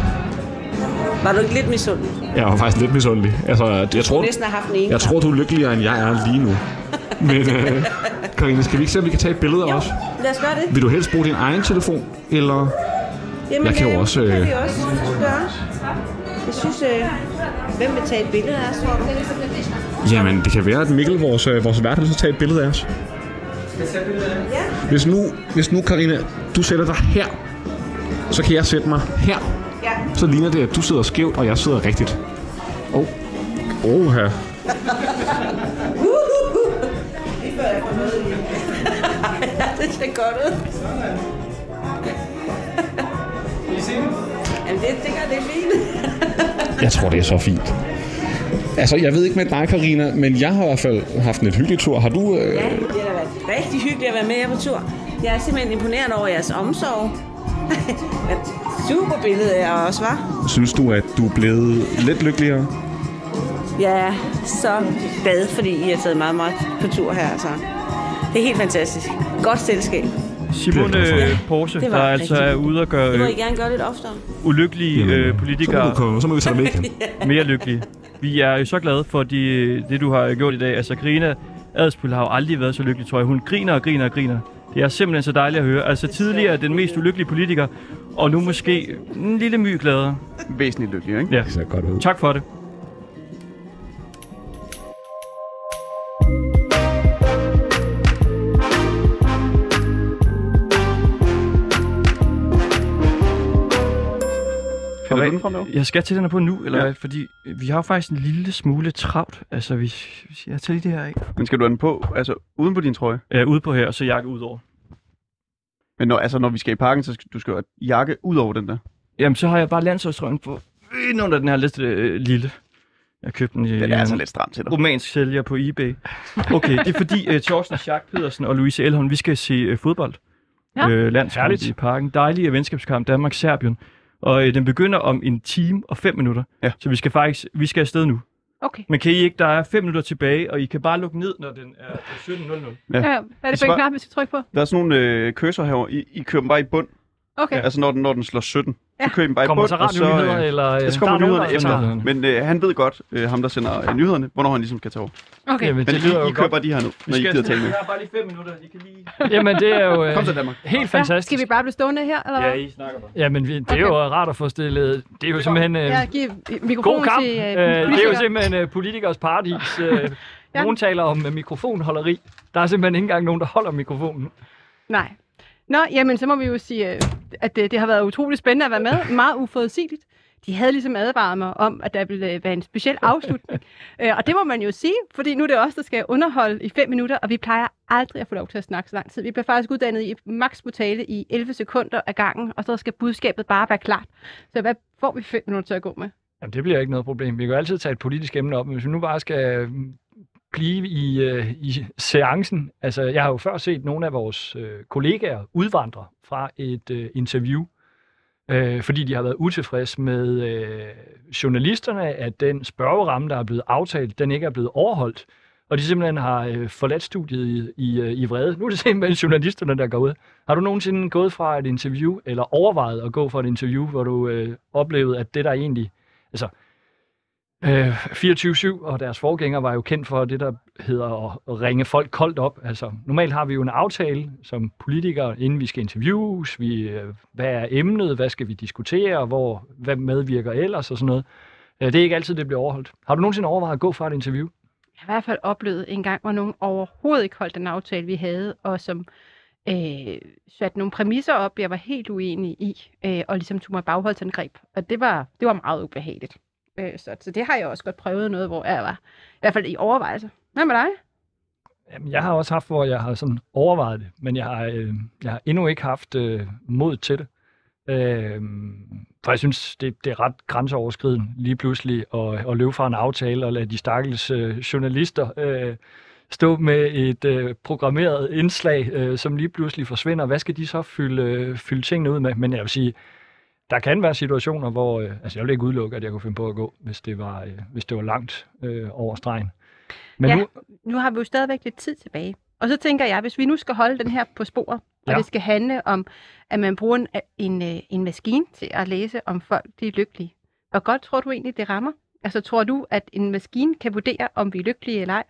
Var du ikke lidt misundelig? Jeg var faktisk lidt misundelig. Altså, jeg tror, næsten haft ene jeg tror, du er lykkeligere, end jeg er lige nu. Men, øh, Karina, skal vi ikke se, om vi kan tage et billede af Jo, os? lad os gøre det. Vil du helst bruge din egen telefon, eller... Jamen, Jeg kan jo øh, også, Det kan øh, vi også gøre. Jeg synes, øh, hvem vil tage et billede af os, tror du? Jamen, det kan være, at Mikkel, vores, øh, vores vært, så tage et billede af os. Ja. Hvis nu, hvis nu, Karina, du sætter dig her, så kan jeg sætte mig her. Ja. Så ligner det, at du sidder skævt, og jeg sidder rigtigt. Åh, oh. oh, her. Lige før jeg får noget i. ja, det ser godt ud. Jamen, det, det gør det er fint. Jeg tror, det er så fint. Altså, jeg ved ikke med dig, Karina, men jeg har i hvert fald haft en lidt hyggelig tur. Har du... Øh... Ja, det har været rigtig hyggeligt at være med jer på tur. Jeg er simpelthen imponeret over jeres omsorg. Super billede af jer også, var. Synes du, at du er blevet lidt lykkeligere? Jeg er så glad, fordi I har taget meget, meget på tur her. Altså. Det er helt fantastisk. Godt selskab. Simon øh, Porse, Det var der altså er ude og gøre Det må I øh, gerne gøre lidt oftere. ulykkelige øh, Så må, politikere du komme, så må vi tage igen. mere lykkelige. Vi er jo så glade for de, det, du har gjort i dag. Altså, Karina Adspil har jo aldrig været så lykkelig, tror jeg. Hun griner og griner og griner. Det er simpelthen så dejligt at høre. Altså, tidligere den mest ulykkelige politiker, og nu måske en lille my gladere. Væsentligt lykkelig, ikke? Ja. Det ser godt ud. Tak for det. Du den frem nu? Jeg skal til den her på nu, eller Ja. ja. fordi vi har jo faktisk en lille smule travlt. Altså, vi, jeg tager lige det her af. Men skal du have den på, altså uden på din trøje? Er ude på her, og så jakke ud over. Men når, altså, når vi skal i parken, så skal du skal have jakke ud over den der. Jamen, så har jeg bare landsholdstrøjen på ind under den her lidt øh, lille. Jeg købte den i Den er en altså lidt stram til dig. romansk sælger på eBay. Okay, det er fordi uh, Thorsten Schack Pedersen og Louise Elholm, vi skal se uh, fodbold. Ja. Øh, landskamp i parken. Dejlig venskabskamp Danmark-Serbien. Og øh, den begynder om en time og fem minutter. Ja. Så vi skal faktisk vi skal afsted nu. Okay. Men kan I ikke, der er fem minutter tilbage, og I kan bare lukke ned, når den er 17.00. Ja. Ja. Hvad er det for en bare- knap, vi skal trykke på? Der er sådan nogle øh, køser herovre. I, I kører dem bare i bund. Okay. Altså når den, når den slår 17. Ja. Så kører I dem bare i Kommer bund. så og så, radionyheder, øh, eller... så der kommer er nyhederne der efter. Men øh, han ved godt, øh, ham der sender øh, nyhederne, hvornår han ligesom skal tage over. okay. Jamen, Men det I, lyder jo I kører bare de her nu, Vi når I skal gider tale med. Jeg har bare lige fem minutter. I kan lige... Jamen, det er jo øh, Kom til Danmark. helt Ja, fantastisk. skal vi bare blive stående her, eller Ja? I snakker bare. Jamen, vi- det er jo rart at få stillet... Det er jo simpelthen... Øh, Ja, giv God mikrofonen kamp. til Øh, øh, det er jo simpelthen øh, politikers paradis. Øh, Ja. Nogen taler om øh, mikrofonholderi. Der er simpelthen ikke engang nogen, der holder mikrofonen. Nej. Nå, jamen, så må vi jo sige, øh, at det, det har været utroligt spændende at være med. Meget uforudsigeligt. De havde ligesom advaret mig om, at der ville øh, være en speciel afslutning. Øh, og det må man jo sige, fordi nu er det os, der skal underholde i fem minutter, og vi plejer aldrig at få lov til at snakke så lang tid. Vi bliver faktisk uddannet i maks må tale i 11 sekunder af gangen, og så skal budskabet bare være klart. Så hvad får vi fem minutter til at gå med? Jamen, det bliver ikke noget problem. Vi kan jo altid tage et politisk emne op, men hvis vi nu bare skal blive i, øh, i seancen. Altså, jeg har jo før set nogle af vores øh, kollegaer udvandre fra et øh, interview, øh, fordi de har været utilfredse med øh, journalisterne, at den spørgeramme, der er blevet aftalt, den ikke er blevet overholdt. Og de simpelthen har øh, forladt studiet i, i, øh, i vrede. Nu er det simpelthen journalisterne, der går ud. Har du nogensinde gået fra et interview, eller overvejet at gå fra et interview, hvor du øh, oplevede, at det der egentlig... Altså, Øh, 24-7 og deres forgænger var jo kendt for det, der hedder at, ringe folk koldt op. Altså, normalt har vi jo en aftale som politikere, inden vi skal interviews, vi, øh, hvad er emnet, hvad skal vi diskutere, hvor, hvad medvirker ellers og sådan noget. Øh, det er ikke altid, det bliver overholdt. Har du nogensinde overvejet at gå fra et interview? Jeg har i hvert fald oplevet en gang, hvor nogen overhovedet ikke holdt den aftale, vi havde, og som øh, satte nogle præmisser op, jeg var helt uenig i, øh, og ligesom tog mig bagholdsangreb. Og det var, det var meget ubehageligt. Øh, så, så det har jeg også godt prøvet noget, hvor jeg var i hvert fald i overvejelse. Hvad med dig? Jamen, jeg har også haft, hvor jeg har sådan overvejet det, men jeg har, øh, jeg har endnu ikke haft øh, mod til det. Øh, for jeg synes, det, det er ret grænseoverskridende lige pludselig at, at løbe fra en aftale og lade de stakkels øh, journalister øh, stå med et øh, programmeret indslag, øh, som lige pludselig forsvinder. Hvad skal de så fylde, øh, fylde tingene ud med? Men jeg vil sige, der kan være situationer, hvor øh, altså jeg vil ikke udelukke, at jeg kunne finde på at gå, hvis det var, øh, hvis det var langt øh, over stregen. Men ja, nu, nu har vi jo stadigvæk lidt tid tilbage. Og så tænker jeg, hvis vi nu skal holde den her på sporet, og Ja. det skal handle om, at man bruger en, en, øh, en maskine til at læse, om folk de er lykkelige. Hvor godt tror du egentlig, det rammer? Altså tror du, at en maskine kan vurdere, om vi er lykkelige eller ej?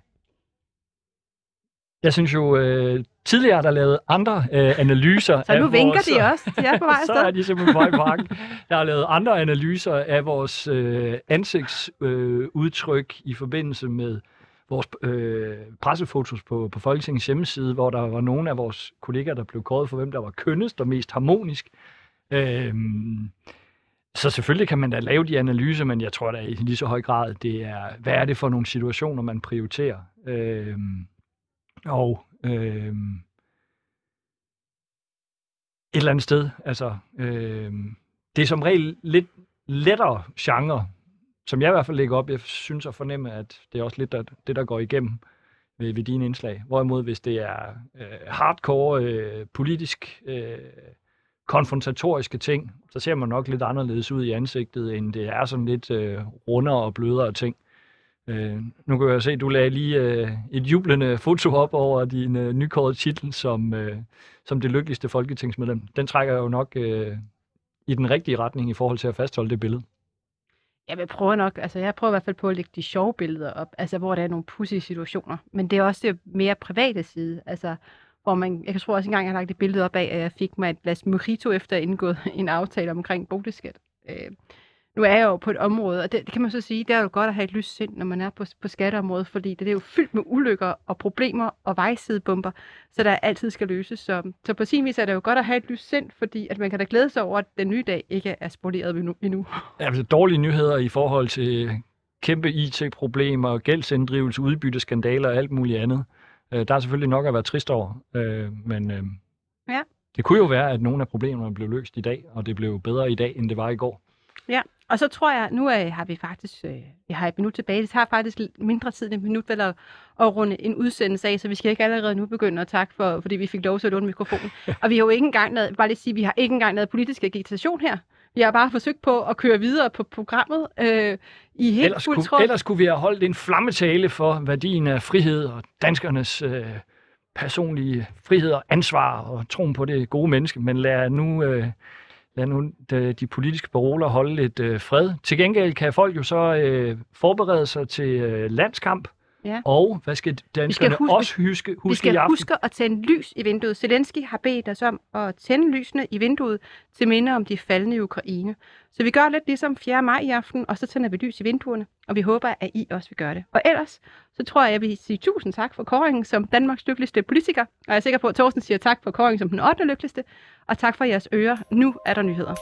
Jeg synes jo, øh, tidligere er der lavet andre øh, analyser Så af nu vinker vores, de også. De er på vej så er de simpelthen på vej parken. Jeg har lavet andre analyser af vores øh, ansigtsudtryk øh, i forbindelse med vores øh, pressefotos på, på Folketingets hjemmeside, hvor der var nogle af vores kolleger, der blev kåret for, hvem der var kønnest og mest harmonisk. Øhm, så selvfølgelig kan man da lave de analyser, men jeg tror da i lige så høj grad, det er, hvad er det for nogle situationer, man prioriterer? Øhm, og øhm, et eller andet sted, altså, øh, det er som regel lidt lettere genre, som jeg i hvert fald lægger op. Jeg synes at fornemme, at det er også lidt der, det, der går igennem ved, ved dine indslag. Hvorimod, hvis det er øh, hardcore, øh, politisk, øh, konfrontatoriske ting, så ser man nok lidt anderledes ud i ansigtet, end det er sådan lidt øh, rundere og blødere ting. Øh, nu kan jeg se, at du lagde lige øh, et jublende foto op over din øh, nykårede titel som, øh, som det lykkeligste folketingsmedlem. Den trækker jo nok øh, i den rigtige retning i forhold til at fastholde det billede. Ja, jeg prøver nok, altså jeg prøver i hvert fald på at lægge de sjove billeder op, altså hvor der er nogle pussy situationer. Men det er også det mere private side, altså hvor man, jeg tror også engang, jeg har lagt et billede op af, at jeg fik mig et glas mojito efter indgået en aftale omkring boligskat. Øh, nu er jeg jo på et område, og det, det kan man så sige, det er jo godt at have et lyst sind, når man er på, på skatteområdet, fordi det, det er jo fyldt med ulykker og problemer og vejsidebomber, så der altid skal løses. Så, så på sin vis er det jo godt at have et lyst sind, fordi at man kan da glæde sig over, at den nye dag ikke er spoleret endnu. endnu. Altså dårlige nyheder i forhold til kæmpe IT-problemer, gældsinddrivelse, udbytteskandaler og alt muligt andet. Øh, der er selvfølgelig nok at være trist over, øh, men øh, Ja. det kunne jo være, at nogle af problemerne blev løst i dag, og det blev bedre i dag, end det var i går. Ja, og så tror jeg, nu øh, har vi faktisk, øh, vi har et minut tilbage, det tager faktisk mindre tid end et minut vel at, at runde en udsendelse af, så vi skal ikke allerede nu begynde at takke for, fordi vi fik lov til at låne mikrofonen. og vi har jo ikke engang lavet, bare lige sige, vi har ikke engang lavet politisk agitation her. Vi har bare forsøgt på at køre videre på programmet øh, i helt Ellers fuld kunne, ellers kunne vi have holdt en flammetale for værdien af frihed og danskernes øh, personlige frihed og ansvar og troen på det gode menneske, men lad nu, øh, lad nu de, de politiske paroler holde lidt øh, fred. Til gengæld kan folk jo så øh, forberede sig til øh, landskamp, Ja. og hvad skal danskerne huske- også huske, huske Vi i skal aften? huske at tænde lys i vinduet. Zelensky har bedt os om at tænde lysene i vinduet til minde om de faldende i Ukraine. Så vi gør lidt ligesom 4. maj i aften, og så tænder vi lys i vinduerne, og vi håber, at I også vil gøre det. Og ellers, så tror jeg, jeg vil sige tusind tak for kåringen som Danmarks lykkeligste politiker. Og jeg er sikker på, at Thorsten siger tak for kåringen som den 8. lykkeligste. Og tak for jeres ører. Nu er der nyheder.